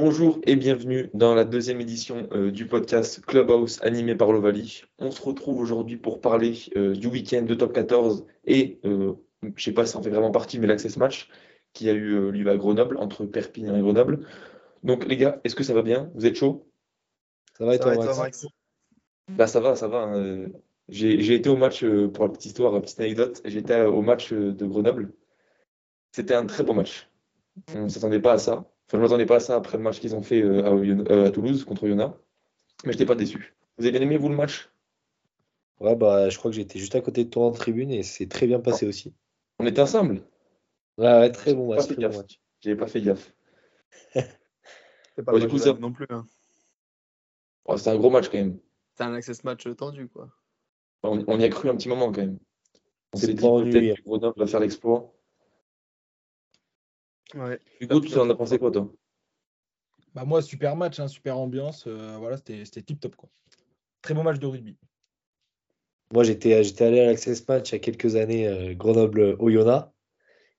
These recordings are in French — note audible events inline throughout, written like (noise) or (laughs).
Bonjour et bienvenue dans la deuxième édition euh, du podcast Clubhouse animé par l'Ovalie. On se retrouve aujourd'hui pour parler euh, du week-end de top 14 et, euh, je sais pas si ça en fait vraiment partie, mais l'access match qui a eu euh, lieu à Grenoble, entre Perpignan et Grenoble. Donc les gars, est-ce que ça va bien? Vous êtes chaud? Ça va et toi, Max? Bah ça va, ça va. hein, J'ai été au match, euh, pour la petite histoire, la petite anecdote, j'étais euh, au match euh, de Grenoble. C'était un très beau match. On ne s'attendait pas à ça. Enfin, je ne m'attendais pas à ça après le match qu'ils ont fait euh, à, euh, à Toulouse contre Oyonnax. Mais je n'étais pas déçu. Vous avez bien aimé, vous, le match? Ouais, bah, je crois que j'étais juste à côté de toi en tribune et c'est très bien passé aussi. On était ensemble? Ouais, ouais, très bon J'ai match, pas fait très bon match. J'avais pas fait gaffe. (laughs) C'est pas Ouais, le du coup, ça- non plus. hein. Oh, C'était un gros match quand même. C'est un access match tendu, quoi. On, on y a cru un petit moment quand même. On C'est s'est dit peut-être que Grenoble va faire l'exploit. Ouais. Hugo, tu en as pensé quoi, toi? Bah moi, super match, hein, super ambiance. euh, voilà, c'était c'était tip top quoi. Très beau match de rugby. Moi, j'étais j'étais allé à l'Access Match il y a quelques années, euh, Grenoble-Oyonnax.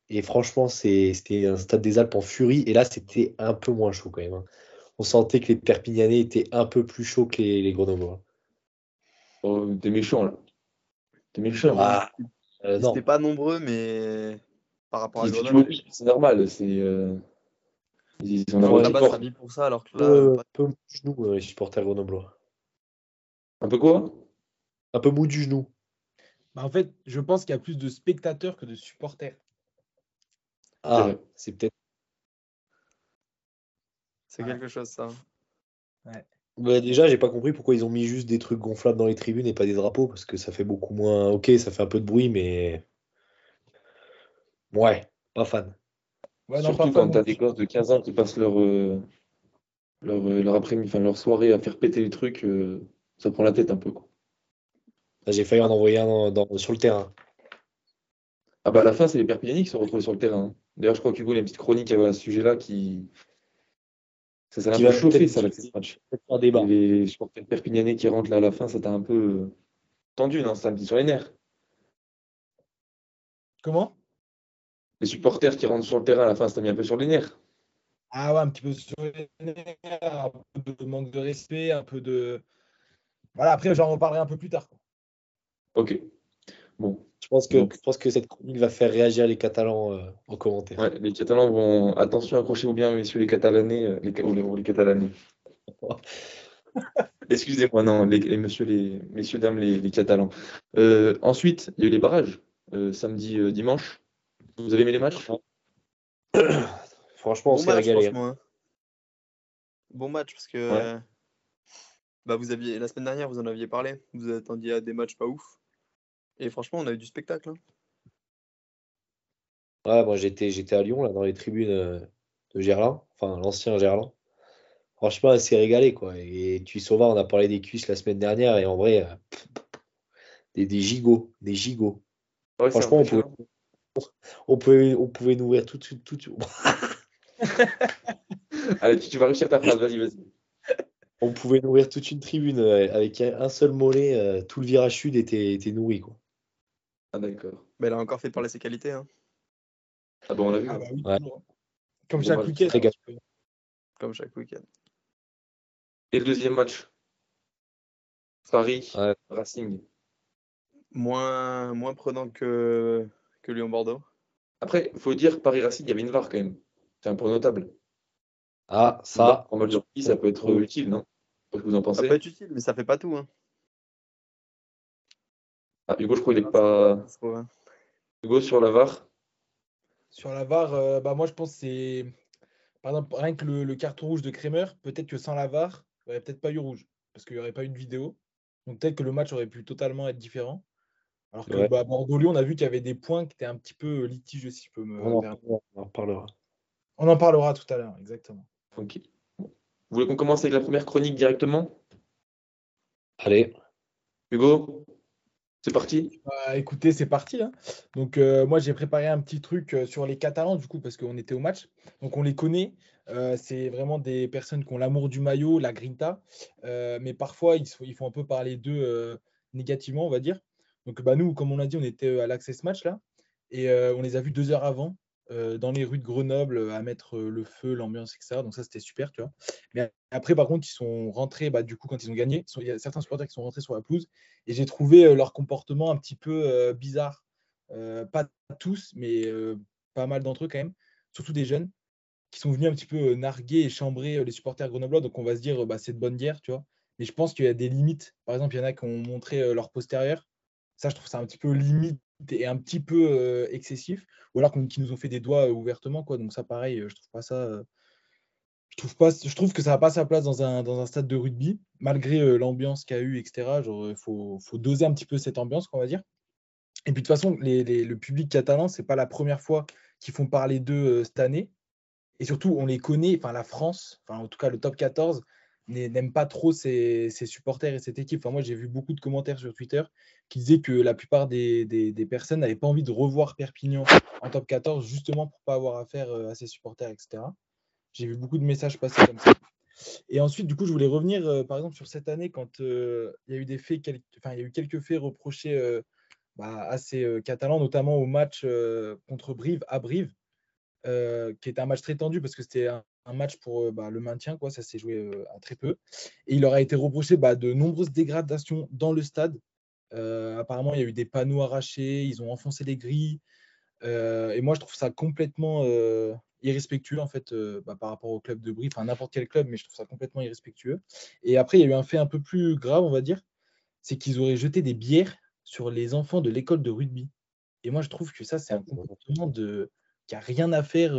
Et franchement, c'était un stade des Alpes en furie. Et là, c'était un peu moins chaud quand même. hein. On sentait que les Perpignanais étaient un peu plus chauds que les, les Grenoblois. oh, T'es méchant là. T'es méchant. Ah, euh, Ils non. étaient pas nombreux, mais par rapport à Ils- Grenoble, C'est normal. C'est euh, ils ont on un là-bas, ça pour ça, alors que là, peu, pas- peu mou du genou, euh, les supporters grenoblois. Un peu quoi? Un peu mou du genou. Bah, en fait, je pense qu'il y a plus de spectateurs que de supporters. Ah, c'est peut-être. c'est Ouais. quelque chose, ça. Bah, déjà, j'ai pas compris pourquoi ils ont mis juste des trucs gonflables dans les tribunes et pas des drapeaux, parce que ça fait beaucoup moins. Ok, ça fait un peu de bruit, mais. Ouais, pas fan. Ouais, non, Surtout pas quand t'as des gosses de 15 ans qui passent leur, euh, leur, euh, leur après-midi, enfin leur soirée à faire péter les trucs, euh, ça prend la tête un peu. Quoi. J'ai failli en envoyer un dans- dans- sur le terrain. Ah bah à la fin, c'est les Perpignanais qui se sont retrouvés sur le terrain. hein. D'ailleurs, je crois qu'Hugo, il y a une petite chronique à ce sujet-là qui. Ça s'est un Qui peu chauffé, ça, là, ce match. Un débat. Les supporters Perpignanais qui rentrent là à la fin, ça t'a un peu tendu, non? Ça t'a mis sur les nerfs. Comment? Les supporters qui rentrent sur le terrain à la fin, ça t'a mis un peu sur les nerfs. Ah ouais, un petit peu sur les nerfs, un peu de manque de respect, un peu de. Voilà, après, j'en reparlerai un peu plus tard. quoi. Ok. Bon. Je pense que, Donc- je pense que cette chronique va faire réagir les Catalans euh, en commentaire. Ouais, les Catalans vont. Attention, accrochez-vous bien, messieurs les Catalanais. euh, Les, ou les, ou les Catalanais. (laughs) Excusez-moi, non, les, les messieurs, les, messieurs, dames, les, les Catalans. Euh, ensuite, il y a eu les barrages, euh, samedi, euh, dimanche. Vous avez aimé les matchs? (coughs) Franchement, on s'est régalé. hein. hein. Bon match, parce que Ouais. euh, bah, vous aviez, la semaine dernière, vous en aviez parlé. Vous attendiez à des matchs pas ouf. Et franchement, on a eu du spectacle. hein. Ouais, moi j'étais j'étais à Lyon, là, dans les tribunes euh, de Gerland, enfin l'ancien Gerland. Franchement, elle s'est régalée, quoi. Et tu Sauvard, on a parlé des cuisses la semaine dernière, et en vrai, euh, pff, des, des gigots, des gigots. Ouais, Franchement, on pouvait, impressionnant. (laughs) on pouvait, on pouvait nourrir tout de suite, tout de suite. (laughs) Allez, tu, tu vas réussir ta phrase, vas-y, vas-y. On pouvait nourrir toute une tribune euh, avec un, seul mollet, euh, tout le virage sud était, était nourri, quoi. Ah, d'accord. Mais elle a encore fait parler ses qualités. hein, Ah bon, on l'a vu. Ah bah oui, Ouais. Comme Bon chaque match. week-end. Comme chaque week-end. Et le deuxième match? Paris, Ouais. Racing. Moins, moins prenant que, que Lyon-Bordeaux. Après, il faut dire, Paris-Racing, il y avait une VAR quand même. C'est un point notable. Ah, ça, VAR en mode rugby, ça peut être utile, non? Je sais pas ce que vous en Ça pensez. peut être utile, mais ça fait pas tout. Hein. Ah, Hugo, je crois qu'il est pas. C'est trop, hein. Hugo sur la VAR? Sur la VAR, euh, bah moi je pense que c'est. Par exemple, rien que le, le carton rouge de Kremer, peut-être que sans la VAR, il n'y aurait peut-être pas eu rouge. Parce qu'il n'y aurait pas eu de vidéo. Donc peut-être que le match aurait pu totalement être différent. Alors que Ouais. bah, Bordeaux-Lyon, on a vu qu'il y avait des points qui étaient un petit peu litigieux, si je peux me on en, permettre. on en reparlera. On en parlera tout à l'heure, exactement. Ok. Vous voulez qu'on commence avec la première chronique directement? Allez, Hugo, c'est parti? Bah, écoutez, c'est parti. hein. Donc, euh, moi, j'ai préparé un petit truc euh, sur les Catalans, du coup, parce qu'on était au match. Donc, on les connaît. Euh, c'est vraiment des personnes qui ont l'amour du maillot, la grinta. Euh, mais parfois, ils, sont- ils font un peu parler d'eux euh, négativement, on va dire. Donc, bah, nous, comme on l'a dit, on était euh, à l'Access Match, là. Et euh, on les a vus deux heures avant. euh, dans les rues de Grenoble à mettre le feu, l'ambiance, etc. Donc ça, c'était super, tu vois. Mais après, par contre, ils sont rentrés, bah, du coup, quand ils ont gagné, il y a certains supporters qui sont rentrés sur la pelouse et j'ai trouvé leur comportement un petit peu bizarre. pas tous, mais pas mal d'entre eux quand même, surtout des jeunes qui sont venus un petit peu narguer et chambrer les supporters grenoblois. Donc on va se dire, bah, c'est de bonne guerre, tu vois. Mais je pense qu'il y a des limites. Par exemple, il y en a qui ont montré leur postérieur. Ça, je trouve ça un petit peu limite et un petit peu excessif, ou alors qui nous ont fait des doigts ouvertement, quoi. Donc ça, pareil, je trouve pas ça. je trouve pas, je trouve que ça n'a pas sa place dans un, dans un stade de rugby, malgré l'ambiance qu'il y a eu, etc. il faut, faut, doser un petit peu cette ambiance, qu'on va dire. Et puis de toute façon, les, le public catalan, c'est pas la première fois qu'ils font parler d'eux cette année. Et surtout, on les connaît, enfin la France, enfin en tout cas le top 14, n'aime pas trop ses, supporters et cette équipe. Enfin, moi, j'ai vu beaucoup de commentaires sur Twitter qui disaient que la plupart des, personnes n'avaient pas envie de revoir Perpignan en top 14 justement pour pas avoir affaire euh, à ses supporters, etc. J'ai vu beaucoup de messages passer comme ça. Et ensuite, du coup, je voulais revenir, euh, par exemple, sur cette année quand euh, il y a eu des faits, enfin, il y a eu quelques faits reprochés bah, à ces Catalans, notamment au match contre Brive à Brive, qui était un match très tendu parce que c'était un, un match pour euh, bah, le maintien, quoi. ça s'est joué euh, à très peu. Et il leur a été reproché bah, de nombreuses dégradations dans le stade. Euh, apparemment, il y a eu des panneaux arrachés, ils ont enfoncé les grilles. et moi, je trouve ça complètement irrespectueux en fait bah, par rapport au club de Brive, enfin n'importe quel club, mais je trouve ça complètement irrespectueux. Et après, il y a eu un fait un peu plus grave, on va dire, c'est qu'ils auraient jeté des bières sur les enfants de l'école de rugby. Et moi, je trouve que ça, c'est un comportement de qui a rien à faire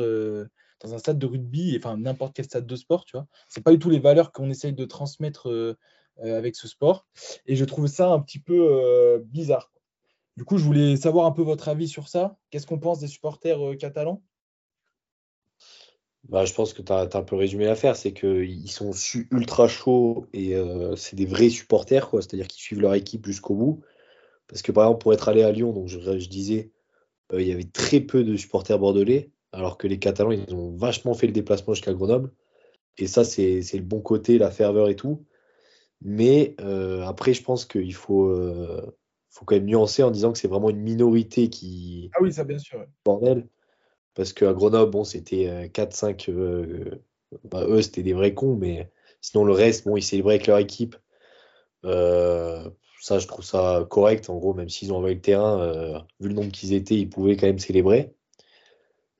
dans un stade de rugby, enfin n'importe quel stade de sport, tu vois. C'est pas du tout les valeurs qu'on essaye de transmettre euh, euh, avec ce sport. Et je trouve ça un petit peu euh, bizarre. Du coup, je voulais savoir un peu votre avis sur ça. Qu'est-ce qu'on pense des supporters catalans? Bah, je pense que tu as, un peu résumé l'affaire, c'est qu'ils sont ultra chauds et c'est des vrais supporters. C'est-à-dire qu'ils suivent leur équipe jusqu'au bout. Parce que par exemple, pour être allé à Lyon, donc je, je disais, il y avait très peu de supporters bordelais alors que les Catalans, ils ont vachement fait le déplacement jusqu'à Grenoble. Et ça, c'est le bon côté, la ferveur et tout. Mais euh, après, je pense qu'il faut, euh, faut quand même nuancer en disant que c'est vraiment une minorité qui. Ah oui, ça, bien sûr. Bordel. Parce qu'à Grenoble, bon, c'était 4-5. Euh, bah, eux, c'était des vrais cons, mais sinon, le reste, bon, ils célébraient avec leur équipe. ça, je trouve ça correct. En gros, même s'ils ont envoyé le terrain, vu le nombre qu'ils étaient, ils pouvaient quand même célébrer.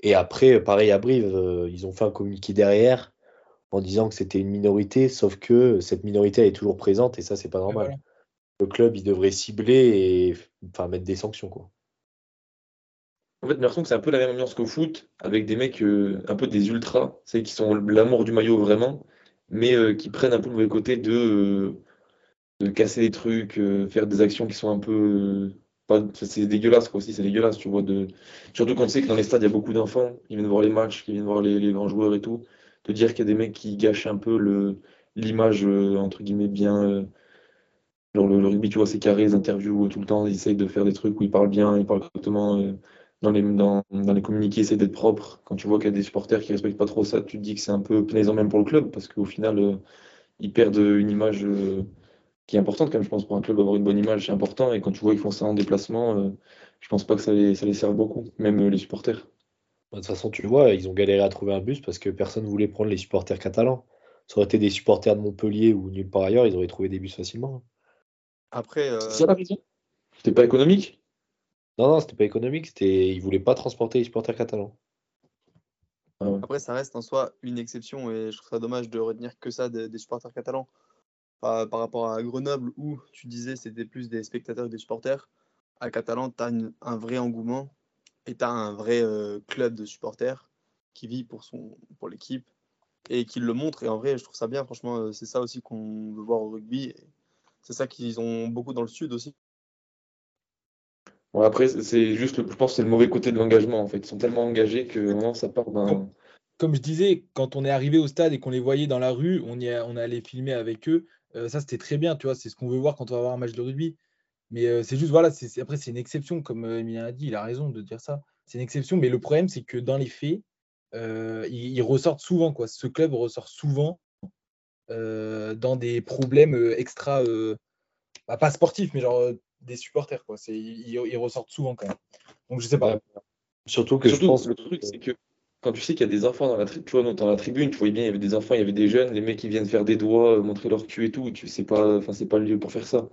Et après, pareil à Brive, euh, ils ont fait un communiqué derrière en disant que c'était une minorité, sauf que cette minorité elle est toujours présente et ça, c'est pas normal. Le club, il devrait cibler et enfin, mettre des sanctions. Quoi. En fait, j'ai l'impression que c'est un peu la même ambiance qu'au foot, avec des mecs euh, un peu des ultras, c'est qui sont l'amour du maillot vraiment, mais euh, qui prennent un peu le mauvais côté de, de casser des trucs, faire des actions qui sont un peu c'est dégueulasse quoi aussi, c'est dégueulasse, tu vois. De... Surtout quand tu sais que dans les stades, il y a beaucoup d'enfants qui viennent voir les matchs, qui viennent voir les, grands joueurs et tout. De dire qu'il y a des mecs qui gâchent un peu l'image, euh, entre guillemets, bien. Euh, genre le, rugby, tu vois, c'est carré, les interviews tout le temps, ils essayent de faire des trucs où ils parlent bien, ils parlent correctement. Euh, dans, les, dans, les communiqués, ils essayent d'être propres. Quand tu vois qu'il y a des supporters qui respectent pas trop ça, tu te dis que c'est un peu plaisant même pour le club, parce qu'au final, ils perdent une image qui est importante quand même, je pense, pour un club avoir une bonne image, c'est important. Et quand tu vois qu'ils font ça en déplacement, euh, je pense pas que ça les, ça les serve beaucoup, même euh, les supporters. Bah, de toute façon, tu vois, ils ont galéré à trouver un bus parce que personne ne voulait prendre les supporters catalans. Ça aurait été des supporters de Montpellier ou nulle part ailleurs, ils auraient trouvé des bus facilement. Après. Euh... C'est ça la raison? C'était pas économique? Non, non, c'était pas économique, c'était ils voulaient pas transporter les supporters catalans. Ah Après, ça reste en soi une exception et je trouve ça dommage de retenir que ça des supporters catalans par, rapport à Grenoble où tu disais c'était plus des spectateurs et des supporters. À Catalan, tu as un vrai engouement et tu as un vrai euh, club de supporters qui vit pour, son, pour l'équipe et qui le montre. Et en vrai, je trouve ça bien. Franchement, euh, c'est ça aussi qu'on veut voir au rugby. C'est ça qu'ils ont beaucoup dans le sud aussi. Bon, après, c'est juste, je pense que c'est le mauvais côté de l'engagement. En fait, ils sont tellement engagés que vraiment ça part d'un. Comme je disais, quand on est arrivé au stade et qu'on les voyait dans la rue, on, y on allait filmer avec eux. Euh, ça, c'était très bien, tu vois, c'est ce qu'on veut voir quand on va voir un match de rugby. Mais euh, c'est juste, voilà, c'est, après, c'est une exception, comme euh, Emilien a dit, il a raison de dire ça. C'est une exception, mais le problème, c'est que dans les faits, ils, ressortent souvent, quoi. Ce club ressort souvent dans des problèmes extra, bah, pas sportifs, mais genre des supporters, quoi. C'est, ils, ressortent souvent quand même. Donc, je sais pas. Surtout que je pense le truc, c'est que quand tu sais qu'il y a des enfants dans la, tu vois, dans la tribune, tu voyais bien, il y avait des enfants, il y avait des jeunes, les mecs qui viennent faire des doigts, euh, montrer leur cul et tout, tu sais pas, enfin, c'est pas le lieu pour faire ça.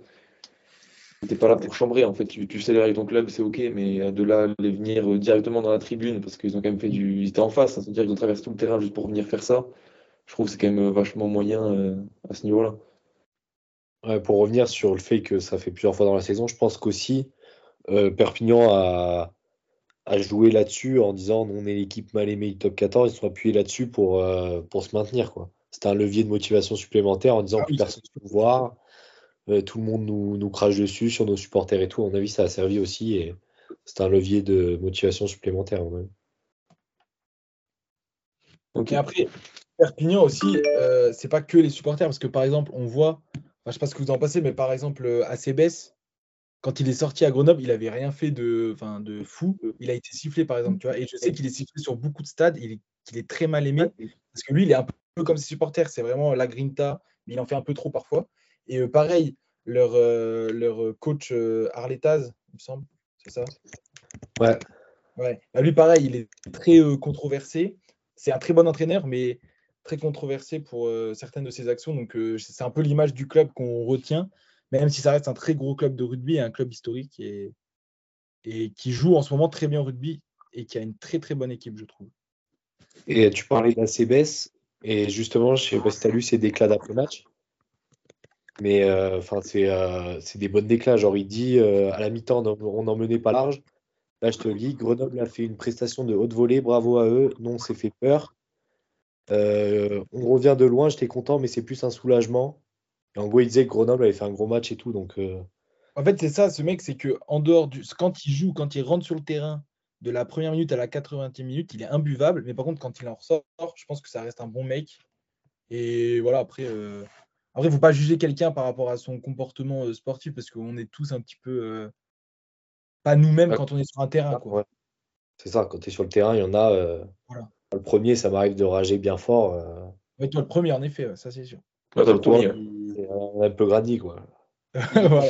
T'es pas là pour chambrer, en fait, tu, tu avec ton club, c'est ok, mais euh, de là, les venir euh, directement dans la tribune, parce qu'ils ont quand même fait du. Ils étaient en face, hein, c'est-à-dire qu'ils ont traversé tout le terrain juste pour venir faire ça, je trouve que c'est quand même vachement moyen à ce niveau-là. Pour revenir sur le fait que ça fait plusieurs fois dans la saison, je pense qu'aussi Perpignan a, a joué là-dessus en disant on est l'équipe mal aimée du top 14, ils sont appuyés là-dessus pour, euh, pour se maintenir, quoi. C'était un levier de motivation supplémentaire en disant Ah plus oui, personne ne peut nous voir, euh, tout le monde nous, nous crache dessus sur nos supporters et tout. À mon avis, ça a servi aussi et c'était un levier de motivation supplémentaire. à. Ok. Et après, Perpignan aussi, euh, c'est pas que les supporters, parce que par exemple, on voit, enfin, je sais pas ce que vous en pensez, mais par exemple, euh, Acebes, quand il est sorti à Grenoble, il avait rien fait de, fou. Il a été sifflé, par exemple, tu vois. Et je sais qu'il est sifflé sur beaucoup de stades, il est, qu'il est très mal aimé, parce que lui, il est un peu comme ses supporters, c'est vraiment la grinta, mais il en fait un peu trop parfois. Et euh, pareil, leur, euh, leur coach euh, Arletaz, il me semble, c'est ça? Ouais. Ouais. Bah, lui, pareil, il est très euh, controversé. C'est un très bon entraîneur, mais très controversé pour euh, certaines de ses actions. Donc, euh, c'est un peu l'image du club qu'on retient, même si ça reste un très gros club de rugby, un club historique et, et qui joue en ce moment très bien au rugby et qui a une très très bonne équipe, je trouve. Et tu parlais d'ACBS, et justement, je sais pas si tu as lu ces déclats d'après-match, mais euh, c'est euh, c'est des bonnes déclats. Genre, il dit euh, à la mi-temps, on n'en menait pas large. Là, je te dis, Grenoble a fait une prestation de haute volée, bravo à eux. Non, on s'est fait peur. Euh, on revient de loin, j'étais content, mais c'est plus un soulagement. Et en gros, il disait que Grenoble avait fait un gros match et tout, donc euh, En fait, c'est ça, ce mec, c'est que en dehors du. Quand il joue, quand il rentre sur le terrain de la première minute à la 80e minute, il est imbuvable. Mais par contre, quand il en ressort, je pense que ça reste un bon mec. Et voilà, après, euh, après, il ne faut pas juger quelqu'un par rapport à son comportement euh, sportif parce qu'on est tous un petit peu euh, pas nous-mêmes Ouais. quand on est sur un terrain. Quoi. ouais. c'est ça. Quand tu es sur le terrain, il y en a. euh, Voilà. Le premier, ça m'arrive de rager bien fort. euh, Ouais, toi, le premier, en effet, ça c'est sûr. Ouais, le premier, c'est un, un peu grandi, quoi. (laughs) Voilà.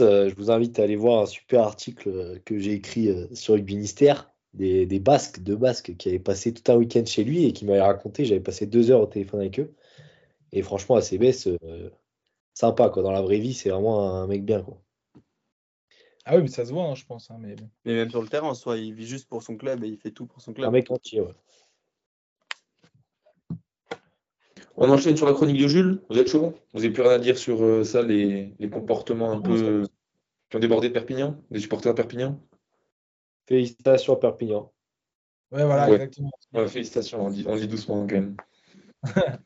euh, je vous invite à aller voir un super article euh, que j'ai écrit euh, sur Rugby Ministère, des, des Basques, deux Basques qui avaient passé tout un week-end chez lui et qui m'avaient raconté, j'avais passé deux heures au téléphone avec eux. Et franchement, à CBS, euh, sympa, quoi. Dans la vraie vie, c'est vraiment un mec bien, quoi. Ah oui, mais ça se voit, hein, je pense. hein, mais même sur le terrain, en soi, il vit juste pour son club et il fait tout pour son Un club. mec entier, ouais. On enchaîne sur la chronique de Jules. Vous êtes chaud? Vous n'avez plus rien à dire sur euh, ça, les, les comportements un peu qui ont débordé de Perpignan, des supporters de Perpignan? Félicitations à Perpignan. Ouais, voilà, Ouais. exactement. Ouais, félicitations, on dit, on dit doucement quand même. (laughs)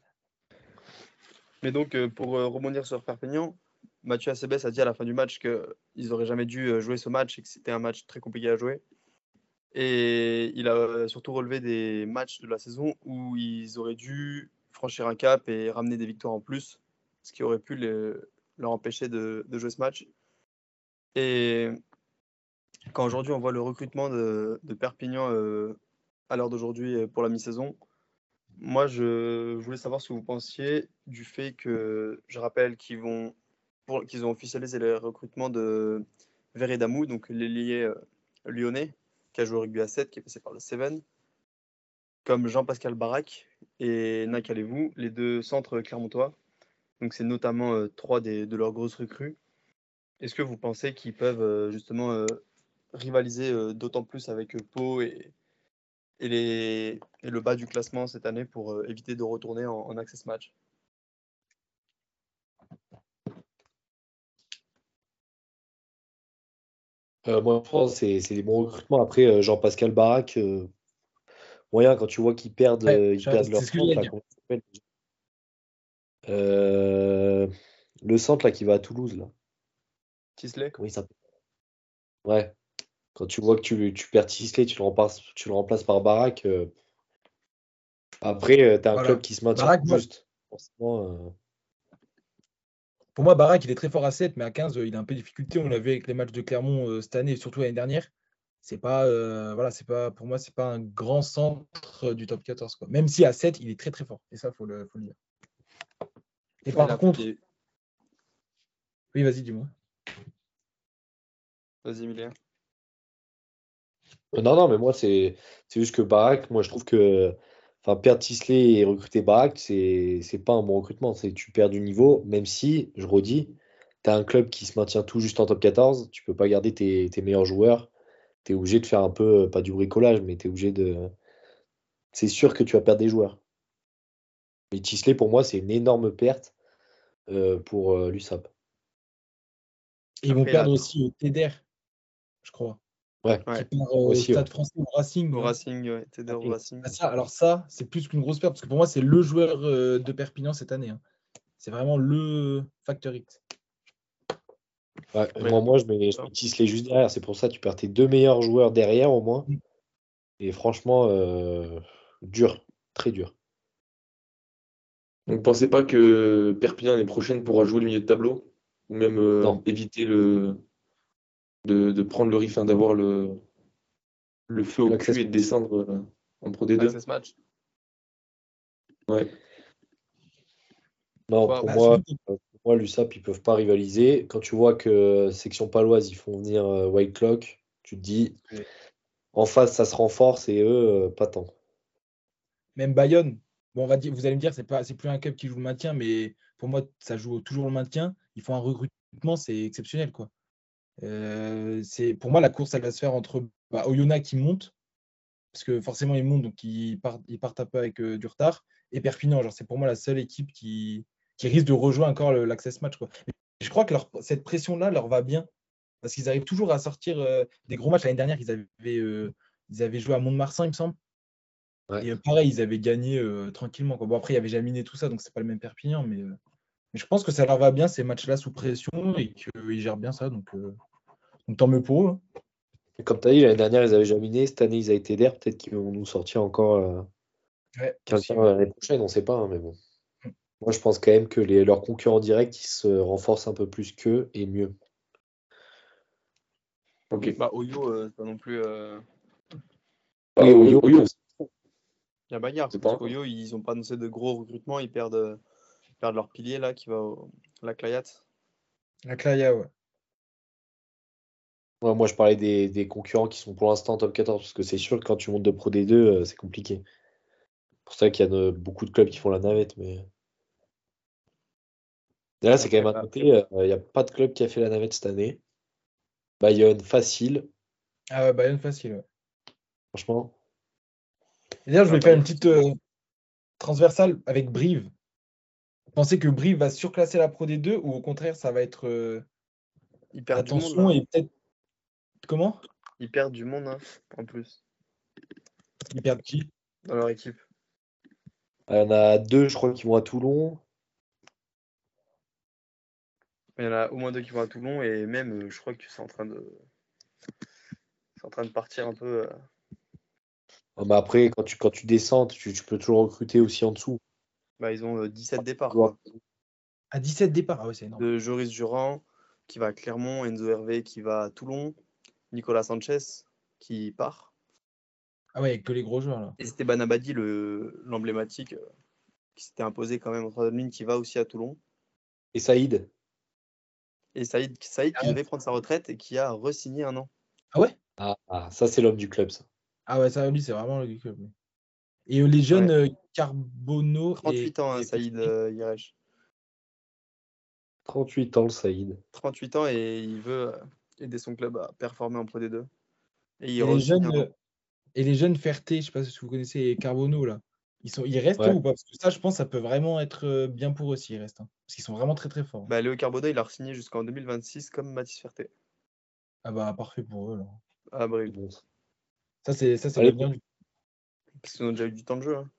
Mais donc, euh, pour euh, rebondir sur Perpignan, Mathieu Acebes a dit à la fin du match qu'ils n'auraient jamais dû jouer ce match et que c'était un match très compliqué à jouer. Et il a surtout relevé des matchs de la saison où ils auraient dû franchir un cap et ramener des victoires en plus, ce qui aurait pu les- leur empêcher de, jouer ce match. Et quand aujourd'hui on voit le recrutement de, Perpignan euh, à l'heure d'aujourd'hui euh, pour la mi-saison, moi je voulais savoir ce que vous pensiez du fait que je rappelle qu'ils vont qu'ils ont officialisé le recrutement de Veredamou, donc l'ailier euh, lyonnais qui a joué au rugby à 7, qui est passé par le Seven, comme Jean-Pascal Barak et Nakalevou, les deux centres clermontois. Donc c'est notamment euh, trois des, de leurs grosses recrues. Est-ce que vous pensez qu'ils peuvent euh, justement euh, rivaliser d'autant plus avec Pau et, et, les, et le bas du classement cette année pour éviter de retourner en, en access match? Moi, je pense que c'est c'est des bons recrutements. Après, Jean-Pascal Barak, moyen, quand tu vois qu'ils perdent, Ouais, euh, ils perdent leur centre, là, Euh, le centre là qui va à Toulouse, là. Tisley il s'appelle? Ouais. Quand tu vois que tu, tu perds Tisley, tu le remplaces, tu le remplaces par Barak. euh, Après, euh, t'as un Voilà. club qui se maintient Barak, moi- juste. Forcément, euh, Pour moi, Barak, il est très fort à 7, mais à 15, euh, il a un peu de difficulté. On l'a vu avec les matchs de Clermont euh, cette année et surtout l'année dernière. C'est pas, euh, voilà, c'est pas, pour moi, c'est pas un grand centre du top 14. Quoi. Même si à 7, il est très très fort. Et ça, faut le, faut le dire. Et par contre, oui, vas-y, dis-moi. Vas-y, Emilien. Euh, Non, non, mais moi, c'est c'est juste que Barak, moi, je trouve que enfin, perdre Tisley et recruter Barak, c'est c'est pas un bon recrutement. C'est tu perds du niveau, même si, je redis, tu as un club qui se maintient tout juste en top 14, tu peux pas garder tes, tes meilleurs joueurs. Tu es obligé de faire un peu, euh, pas du bricolage, mais tu es obligé de. C'est sûr que tu vas perdre des joueurs. Mais Tisley, pour moi, c'est une énorme perte euh, pour euh, l'USAP. Ils vont perdre là- aussi Teder, je crois. Ouais. Ouais. Qui part euh, au Aussi, ouais. Stade français au Racing. Au ouais. Racing, ouais, Teder au Racing. Ah, ça, alors ça, c'est plus qu'une grosse perte, parce que pour moi, c'est le joueur euh, de Perpignan cette année. hein. C'est vraiment le facteur X. Ouais, Ouais. Moi, moi, je mets, je mets Tisley juste derrière. C'est pour ça que tu perds tes deux meilleurs joueurs derrière au moins. Mm. Et franchement, euh, dur, très dur. Donc, pensez pas que Perpignan l'année prochaine pourra jouer le milieu de tableau? Ou même euh, éviter le de, de prendre le risque, hein, d'avoir le, le feu au cul et de descendre euh, en Pro D2. Access match. Ouais. Non, Ouais, pour bah, moi, moi, l'USAP, ils peuvent pas rivaliser. Quand tu vois que section paloise, ils font venir euh, White Clock, tu te dis, Ouais. en face, ça se renforce et eux, euh, pas tant. Même Bayonne, bon, on va dire, vous allez me dire, c'est pas, c'est plus un club qui joue le maintien, mais pour moi, ça joue toujours le maintien. Ils font un recrutement, c'est exceptionnel, quoi. Euh, c'est, pour moi, la course, elle va se faire entre bah, Oyonnax qui monte, parce que forcément, ils montent, donc ils partent, ils partent un peu avec euh, du retard, et Perpignan. Genre, c'est pour moi la seule équipe qui, qui risque de rejoindre encore l'Access Match, quoi. Je crois que leur- cette pression-là leur va bien, parce qu'ils arrivent toujours à sortir euh, des gros matchs. L'année dernière, ils avaient, euh, ils avaient joué à Mont-de-Marsan, il me semble. Ouais. Et euh, pareil, ils avaient gagné tranquillement. Quoi. Bon, après, il y avait Jaminet et tout ça, donc c'est pas le même Perpignan, mais, mais je pense que ça leur va bien ces matchs-là sous pression et qu'ils gèrent bien ça. Donc, donc tant mieux pour eux. hein. Comme tu as dit, l'année dernière, ils avaient Jaminé. Cette année, ils avaient été d'air. Peut-être qu'ils vont nous sortir encore Ouais, quelqu'un l'année prochaine, on sait pas, hein, mais bon. Moi, je pense quand même que les, leurs concurrents directs, ils se renforcent un peu plus qu'eux et mieux. Ok. Bah, Oyo, euh, c'est pas non plus. euh, Bah, Oui, Oyo- Oyo, Oyo, Il y a bagarre. Parce pas- qu'Oyo, ils ont pas annoncé de gros recrutements. Ils perdent, euh, ils perdent leur pilier là qui va au la Clayat. La Claya, ouais. Ouais, moi, je parlais des, des concurrents qui sont pour l'instant en top 14, parce que c'est sûr que quand tu montes de Pro D2, euh, c'est compliqué. C'est pour ça qu'il y a de- beaucoup de clubs qui font la navette. Mais Là, c'est quand même à noter, euh, il n'y a pas de club qui a fait la navette cette année. Bayonne, facile, Ah ouais, Bayonne facile. ouais. franchement. D'ailleurs, je vais Ah, faire Bayonne. une petite euh, transversale avec Brive. Vous pensez que Brive va surclasser la Pro D2 ou au contraire, ça va être euh, Ils perdent du monde. attention et peut-être. Comment? Ils perdent du monde hein, en plus Ils perdent qui? Dans leur équipe. Il y en a deux, je crois, qui vont à Toulon. Il y en a au moins deux qui vont à Toulon et même, euh, je crois que c'est en train de, c'est en train de partir un peu. euh, Ah, mais après, quand tu, quand tu descends, tu, tu peux toujours recruter aussi en dessous. Bah, ils ont euh, 17 départs. Ouais. quoi. À 17 départs. Ah ouais, c'est énorme. De Joris Durand qui va à Clermont, Enzo Hervé qui va à Toulon, Nicolas Sanchez qui part. Ah ouais, que les gros joueurs là. Et Esteban Abadi, le- l'emblématique, euh, qui s'était imposé quand même en troisième ligne, qui va aussi à Toulon. Et Saïd, Et Saïd, Saïd qui Ah ouais. devait prendre sa retraite et qui a re-signé un an. Ah ouais? Ah, ah, ça, c'est l'homme du club, ça. Ah ouais, ça, lui, c'est vraiment le club. lui. Et euh, les jeunes euh, Carbono. 38 et, ans, hein, Saïd euh, Yeresh. 38 ans, le Saïd. 38 ans et il veut euh, aider son club à performer en Pro D2. Et il Et les jeunes, et les jeunes Ferté, je sais pas si vous connaissez et Carbono là. Ils, sont, ils restent Ouais. ou pas? Parce que ça, je pense, ça peut vraiment être euh, bien pour eux s'ils restent. hein. Parce qu'ils sont vraiment très très forts. Bah, Léo Carbona, il a re-signé jusqu'en 2026 comme Mathis Ferté Ah bah parfait pour eux là. à Brive. Bon. Ça, c'est ça, c'est du. Parce qu'ils ont déjà eu du temps de jeu, hein,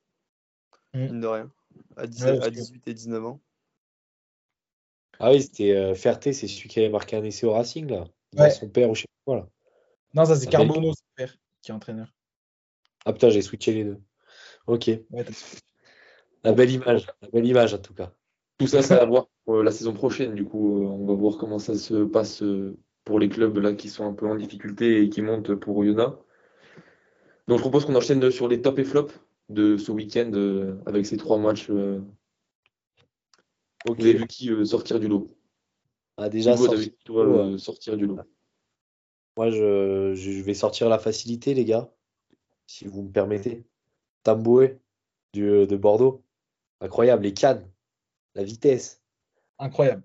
Mm. mine de rien. À, 10 Ouais, à parce que- 18 et 19 ans. Ah oui, c'était euh, Ferté, c'est celui qui avait marqué un essai au Racing, là. Ouais. son père ou je sais pas quoi, là. Non, ça c'est Ah, Carbono, son père, qui est entraîneur. Ah putain, j'ai switché les deux. Ok. Ouais, La belle image. La belle image, en tout cas. Tout ça, ça va voir pour euh, la saison prochaine. Du coup, euh, on va voir comment ça se passe euh, pour les clubs là qui sont un peu en difficulté et qui montent pour Oyonnax. Donc, je propose qu'on enchaîne sur les top et flops de ce week-end avec ces trois matchs. euh. Ok. Vous avez vu qui sortir du lot? Ah, déjà, Hugo, sorti- toi, euh, sortir du lot? Moi, je, je vais sortir la facilité, les gars, si vous me permettez. Tamboué du, de Bordeaux. Incroyable, les cannes, la vitesse. Incroyable.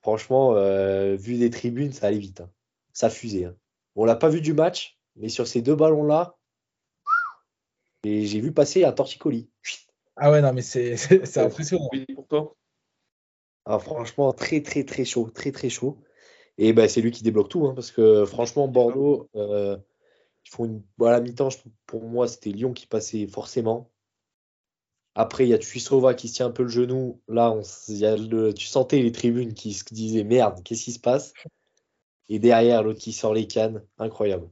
Franchement, euh, vu des tribunes, ça allait vite. hein. Ça fusait. hein. On l'a pas vu du match, mais sur ces deux ballons-là, et j'ai vu passer un torticolis. Ah ouais, non, mais (laughs) c'est impressionnant. Oui, pour toi Ah, franchement, très très très chaud, très très chaud. Et ben, c'est lui qui débloque tout, hein, parce que franchement, Bordeaux, euh, ils font une. bon, à la mi-temps, pour moi, c'était Lyon qui passait forcément. Après, il y a Tuisova qui se tient un peu le genou. Là, on, y a le, tu sentais les tribunes qui se disaient merde, qu'est-ce qui se passe? Et derrière, l'autre qui sort les cannes. Incroyable.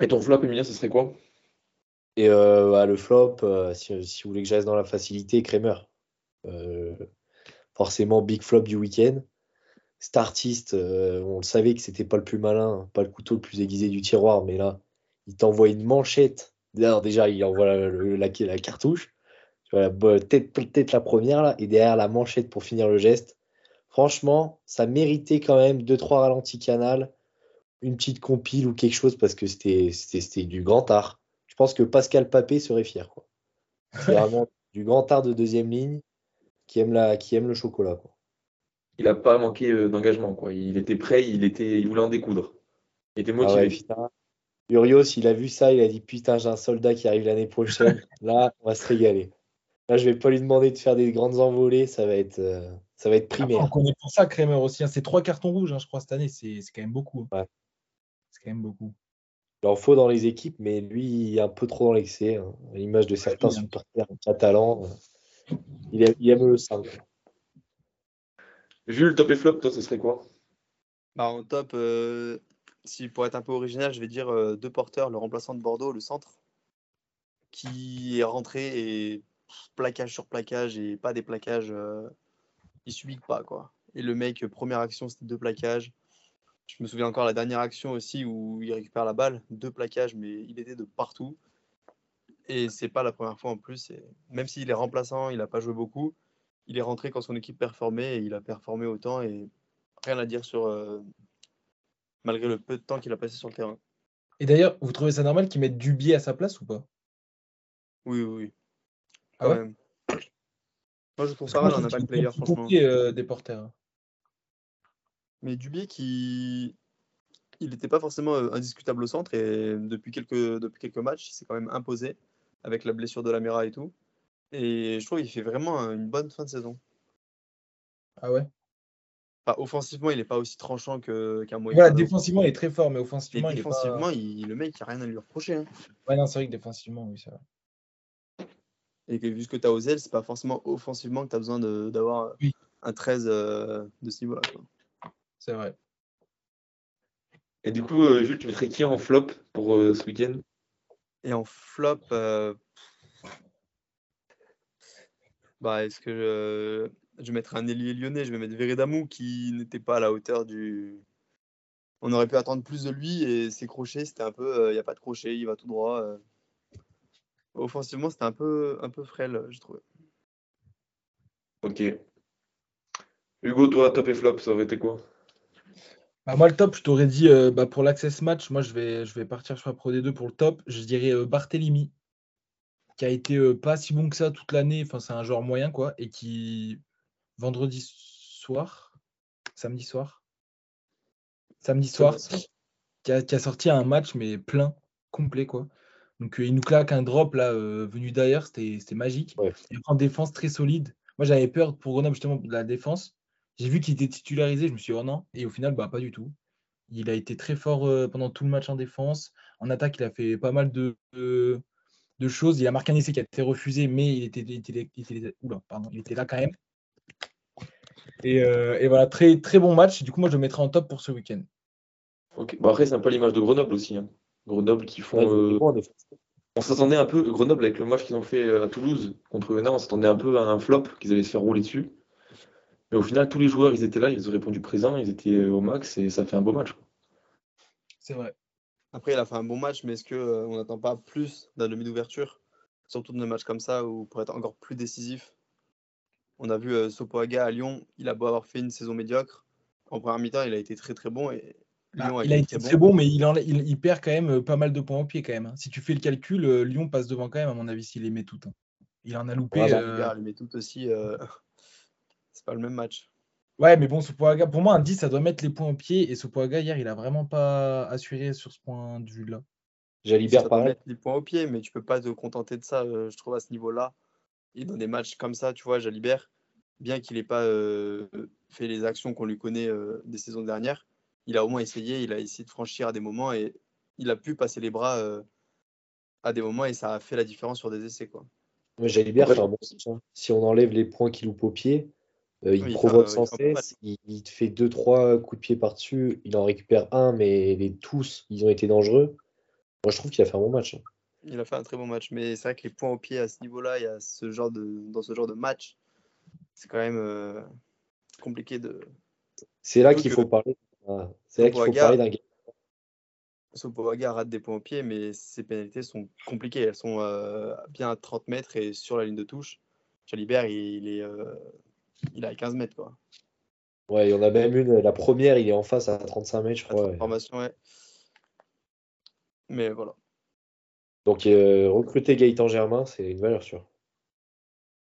Et ton flop, Emilien, ce serait quoi? Et euh, bah, le flop, euh, si, si vous voulez que je reste dans la facilité, Kramer. Euh, forcément, big flop du week-end. Startiste, euh, on le savait que c'était pas le plus malin, pas le couteau le plus aiguisé du tiroir, mais là, il t'envoie une manchette. Alors déjà, il envoie la, le- la- la cartouche. Tu vois, la tête, tête la première, là, et derrière la manchette pour finir le geste. Franchement, ça méritait quand même 2-3 ralentis canal, une petite compile ou quelque chose, parce que c'était c'était- c'était du grand art. Je pense que Pascal Papé serait fier. quoi. C'est (laughs) vraiment du grand art de deuxième ligne qui aime, la, qui aime le chocolat. Quoi. Il n'a pas manqué euh, d'engagement, quoi. Il était prêt, il, était, il voulait en découdre. Il était Ah motivé. ouais, putain. Urios, il a vu ça, il a dit Putain, j'ai un soldat qui arrive l'année prochaine. (laughs) Là, on va se régaler. Là, je vais pas lui demander de faire des grandes envolées, ça va être, euh, ça va être Après, on primaire. connaît pour ça Kramer aussi. hein. C'est trois cartons rouges, hein, je crois, cette année. C'est c'est quand même beaucoup. hein. Ouais. C'est quand même beaucoup. Il en faut dans les équipes, mais lui, il est un peu trop dans l'excès. hein. À l'image de certains oui, supporters catalans, euh, il aime, il aime le sang. Jules, top et flop, toi, ce serait quoi? Bah, en top, euh, si pour être un peu original, je vais dire euh, deux porteurs, le remplaçant de Bordeaux, le centre, qui est rentré et plaquage sur plaquage et pas des plaquages, euh, il subit pas quoi. Et le mec, euh, première action, c'était deux plaquages. Je me souviens encore la dernière action aussi où il récupère la balle, deux plaquages, mais il était de partout. Et c'est pas la première fois en plus. Même s'il est remplaçant, il n'a pas joué beaucoup. Il est rentré quand son équipe performait et il a performé autant. Et rien à dire sur. euh, malgré le peu de temps qu'il a passé sur le terrain. Et d'ailleurs, vous trouvez ça normal qu'ils mettent Dubier à sa place ou pas? Oui, oui, oui. Ah ouais? Même. Moi, je trouve ça mal attaque qu'il player, franchement. euh, des porteurs. hein. Mais Dubier qui. Il n'était pas forcément euh, indiscutable au centre et depuis quelques, depuis quelques matchs, il s'est quand même imposé avec la blessure de Lamera et tout. Et je trouve qu'il fait vraiment un- une bonne fin de saison. Ah ouais? Enfin, offensivement, il n'est pas aussi tranchant que- qu'un Voilà, Moïcano. défensivement, il est très fort, mais Mais offensivement, il est défensivement, il- le mec, il n'y a rien à lui reprocher. hein. Ouais, non, c'est vrai que défensivement, oui, ça va. Et que vu ce que tu as aux ailes, c'est pas forcément offensivement que tu as besoin de- d'avoir Oui. un 13 euh, de ce niveau-là. quoi. C'est vrai. Et du coup, euh, Jules, tu mettrais qui en flop pour euh, ce week-end? Et en flop, euh, bah, est-ce que je, je mettrais un ailier lyonnais? Je vais mettre Veredamou qui n'était pas à la hauteur du. On aurait pu attendre plus de lui et ses crochets, c'était un peu. Il n'y a pas de crochet, il va tout droit. euh. Offensivement, c'était un peu, un peu frêle, je trouve. Ok. Hugo, toi, top et flop, ça aurait été quoi? Bah, moi, le top, je t'aurais dit euh, bah, pour l'Access Match, moi, je vais, je vais partir sur la Pro D2 pour le top. Je dirais euh, Barthélemy, qui a été euh, pas si bon que ça toute l'année. Enfin, c'est un joueur moyen, quoi. Et qui, vendredi soir, samedi soir, samedi soir, qui a, qui a sorti un match, mais plein, complet, quoi. Donc, euh, il nous claque un drop, là, euh, venu d'ailleurs. C'était magique. Ouais. Et en défense très solide. Moi, j'avais peur pour Grenoble, justement, de la défense. J'ai vu qu'il était titularisé, je me suis dit, oh non. Et au final, bah, pas du tout. Il a été très fort pendant tout le match en défense. En attaque, il a fait pas mal de, de, de choses. Il a marqué un essai qui a été refusé, mais il était, il était, il était- oula, pardon, il était là quand même. Et, euh, et voilà, très, très bon match. Du coup, moi, je le mettrai en top pour ce week-end. Ok. Bon, après, c'est un peu l'image de Grenoble aussi. hein. Grenoble qui font. Ouais, euh. On s'attendait un peu, Grenoble, avec le match qu'ils ont fait euh, à Toulouse contre Venard, on s'attendait un peu à un flop, qu'ils allaient se faire rouler dessus. Mais au final, tous les joueurs, ils étaient là, ils ont répondu présent, ils étaient au max et ça fait un beau match. C'est vrai. Après, il a fait un bon match, mais est-ce qu'on n'attend pas plus d'un demi d'ouverture? Surtout dans des matchs comme ça, où pour être encore plus décisif. On a vu euh, Sopoaga à Lyon, il a beau avoir fait une saison médiocre. en première mi-temps, il a été très très bon. Et bah, il a été très bon, mais il, il, perd quand même pas mal de points au pied quand même. Hein. Si tu fais le calcul, Lyon passe devant quand même, à mon avis, s'il les met toutes. Hein. Il en a loupé. Ouais, il les met toutes aussi. (laughs) C'est pas le même match. Ouais, mais bon, Sopoaga, pour moi, un 10, ça doit mettre les points au pied. Et Sopoaga, hier, il a vraiment pas assuré sur ce point de vue-là. Jalibert, pareil. mettre les points au pied, mais tu peux pas te contenter de ça, euh, je trouve, à ce niveau-là. Et dans des matchs comme ça, tu vois, Jalibert, bien qu'il n'ait pas euh, fait les actions qu'on lui connaît euh, des saisons dernières, il a au moins essayé, il a essayé de franchir à des moments et il a pu passer les bras à des moments et ça a fait la différence sur des essais. Quoi. Jalibert fait un bon hein. Si on enlève les points qu'il loupe au pied, euh, il, provoque sans cesse, il, te fait 2-3 coups de pied par-dessus, il en récupère un, mais les tous, ils ont été dangereux. Moi, je trouve qu'il a fait un bon match. Hein. Il a fait un très bon match, mais c'est vrai que les points au pied à ce niveau-là et ce genre de, dans ce genre de match, c'est quand même euh, compliqué de. C'est là qu'il faut parler. C'est là qu'il faut parler d'un Sopoaga rate des points au pied, mais ses pénalités sont compliquées. Elles sont euh, bien à 30 mètres et sur la ligne de touche. Jalibert, il, est il a 15 mètres, quoi. Ouais, il y en a même une, la première, il est en face à 35 mètres, je crois. Formation, ouais. Mais voilà. Donc, euh, recruter Gaëtan Germain, c'est une valeur sûre.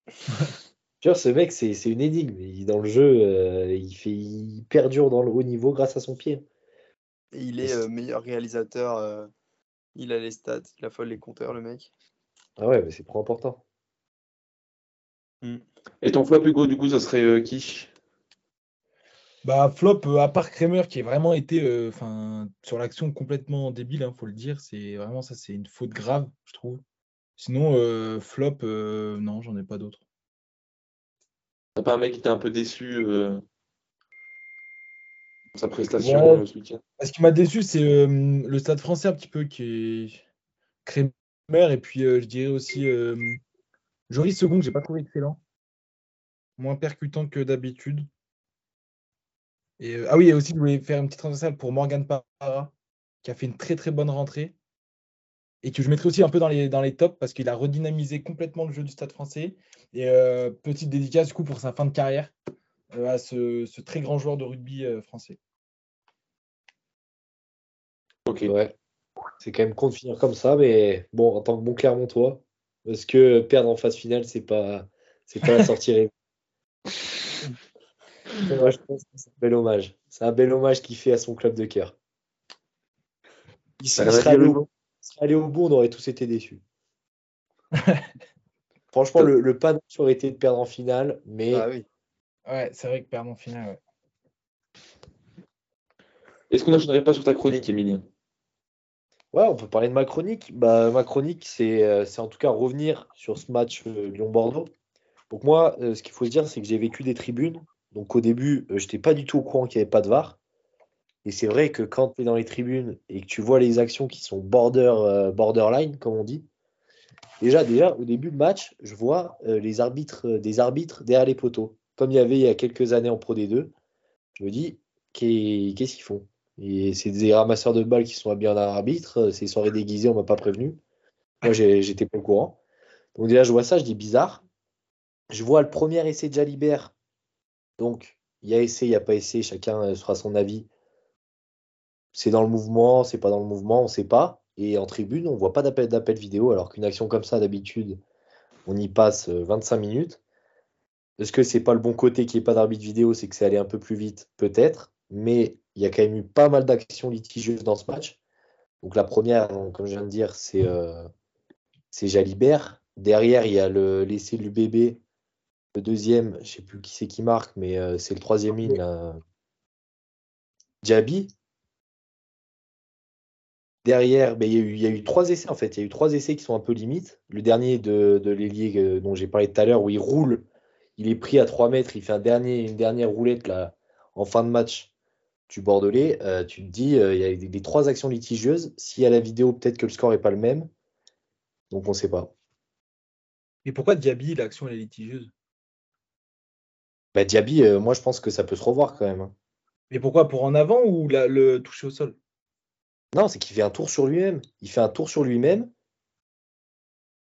(laughs) tu vois, ce mec, c'est une énigme. Il, dans le jeu, euh, il, fait, il perdure dans le haut niveau grâce à son pied. Et il est euh, meilleur réalisateur. il a les stats, il a folle les compteurs, le mec. Ah ouais, mais c'est trop important. Mm. Et ton flop, Hugo, du coup, ça serait euh, qui? Bah, flop, euh, à part Kramer qui a vraiment été euh, sur l'action complètement débile, il hein, faut le dire. C'est vraiment ça, c'est une faute grave, je trouve. Sinon, flop, non, j'en ai pas d'autres. T'as pas un mec qui était un peu déçu sa prestation ce week-end? Ce qui m'a déçu, c'est le stade français un petit peu qui est Kramer et puis je dirais aussi Joris Second, j'ai pas trouvé excellent. Moins percutant que d'habitude. Et, euh, ah oui, et aussi, je voulais faire une petite transversale pour Morgan Parra, qui a fait une très très bonne rentrée. Et que je mettrai aussi un peu dans les, dans les tops parce qu'il a redynamisé complètement le jeu du stade français. Et euh, petite dédicace du coup pour sa fin de carrière euh, à ce, très grand joueur de rugby français. Ok. Ouais. C'est quand même con de finir comme ça, mais bon, en tant que bon Clermontois, parce que perdre en phase finale, c'est pas, c'est pas la sortie (laughs) Moi, je pense que c'est un bel hommage. C'est un bel hommage qu'il fait à son club de cœur. Il serait allé, au bout, on aurait tous été déçus. (laughs) Franchement, le, le pas aurait été de perdre en finale, mais. Ah oui. Ouais, c'est vrai que perdre en finale, ouais. Est-ce qu'on n'enchaînerait pas sur ta chronique, Emilien Ouais, on peut parler de ma chronique. Bah, ma chronique, c'est euh, en tout cas revenir sur ce match euh, Lyon-Bordeaux. Donc moi, euh, ce qu'il faut se dire, c'est que j'ai vécu des tribunes. Donc au début, je n'étais pas du tout au courant qu'il n'y avait pas de VAR. Et c'est vrai que quand tu es dans les tribunes et que tu vois les actions qui sont border, borderline, comme on dit, déjà, déjà, au début de match, je vois les arbitres, des arbitres derrière les poteaux. Comme il y avait il y a quelques années en Pro D2, je me dis, qu'est-ce qu'ils font? Et c'est des ramasseurs de balles qui sont habillés en arbitre. C'est soirée déguisée, on m'a pas prévenu. Moi, j'étais pas au courant. Donc déjà, je vois ça, je dis bizarre. Je vois le premier essai de Jalibert. Donc, il y a essai, il n'y a pas essai, chacun fera son avis. C'est dans le mouvement, c'est pas dans le mouvement, on ne sait pas. Et en tribune, on ne voit pas d'appel vidéo, alors qu'une action comme ça, d'habitude, on y passe 25 minutes. Est-ce que c'est pas le bon côté qu'il n'y ait pas d'arbitre vidéo, c'est que c'est allé un peu plus vite? Peut-être. Mais il y a quand même eu pas mal d'actions litigieuses dans ce match. Donc la première, comme je viens de dire, c'est euh, Jalibert. Derrière, il y a l'essai du bébé. Le deuxième, je ne sais plus qui c'est qui marque, mais euh, c'est le troisième ligne. Diaby. Derrière, ben, il, y a eu, il, y a eu, trois essais en fait. Il y a eu trois essais qui sont un peu limites. Le dernier de, de l'ailier euh, dont j'ai parlé tout à l'heure, où il roule, il est pris à 3 mètres, il fait un dernier, une dernière roulette là, en fin de match du Bordelais, euh, tu te dis, euh, il y a des, trois actions litigieuses. S'il y a la vidéo, peut-être que le score n'est pas le même. Donc on ne sait pas. Mais pourquoi Diaby, l'action est litigieuse? Bah, Diaby, euh, moi je pense que ça peut se revoir quand même. Hein. Mais pourquoi? Pour en avant ou le toucher au sol? Non, c'est qu'il fait un tour sur lui-même. Il fait un tour sur lui-même.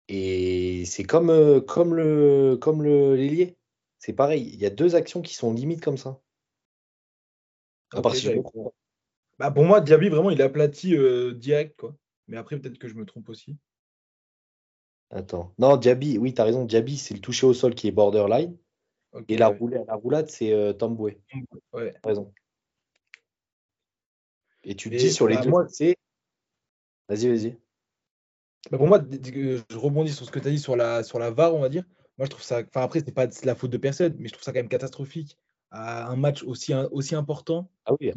Et c'est comme, comme le comme l'ailier. C'est pareil. Il y a deux actions qui sont limites comme ça. À Ok, part si je j'avais- me trompe. Bah, pour moi, Diaby, vraiment, il aplati euh, direct, quoi. Mais après, peut-être que je me trompe aussi. Attends. Non, Diaby, oui, tu as raison. Diaby, c'est le toucher au sol qui est borderline. Et la, ouais. roulade, la roulade, c'est euh, Tamboué. Ouais. T'as raison. Et tu te dis sur les bah, deux moi- c'est. Vas-y, vas-y. Bah, pour moi, euh, je rebondis sur ce que tu as dit sur la, sur la VAR, on va dire. Moi, je trouve ça. Enfin, après, c'est pas de la faute de personne, mais je trouve ça quand même catastrophique. À un match aussi, aussi important, Ah oui,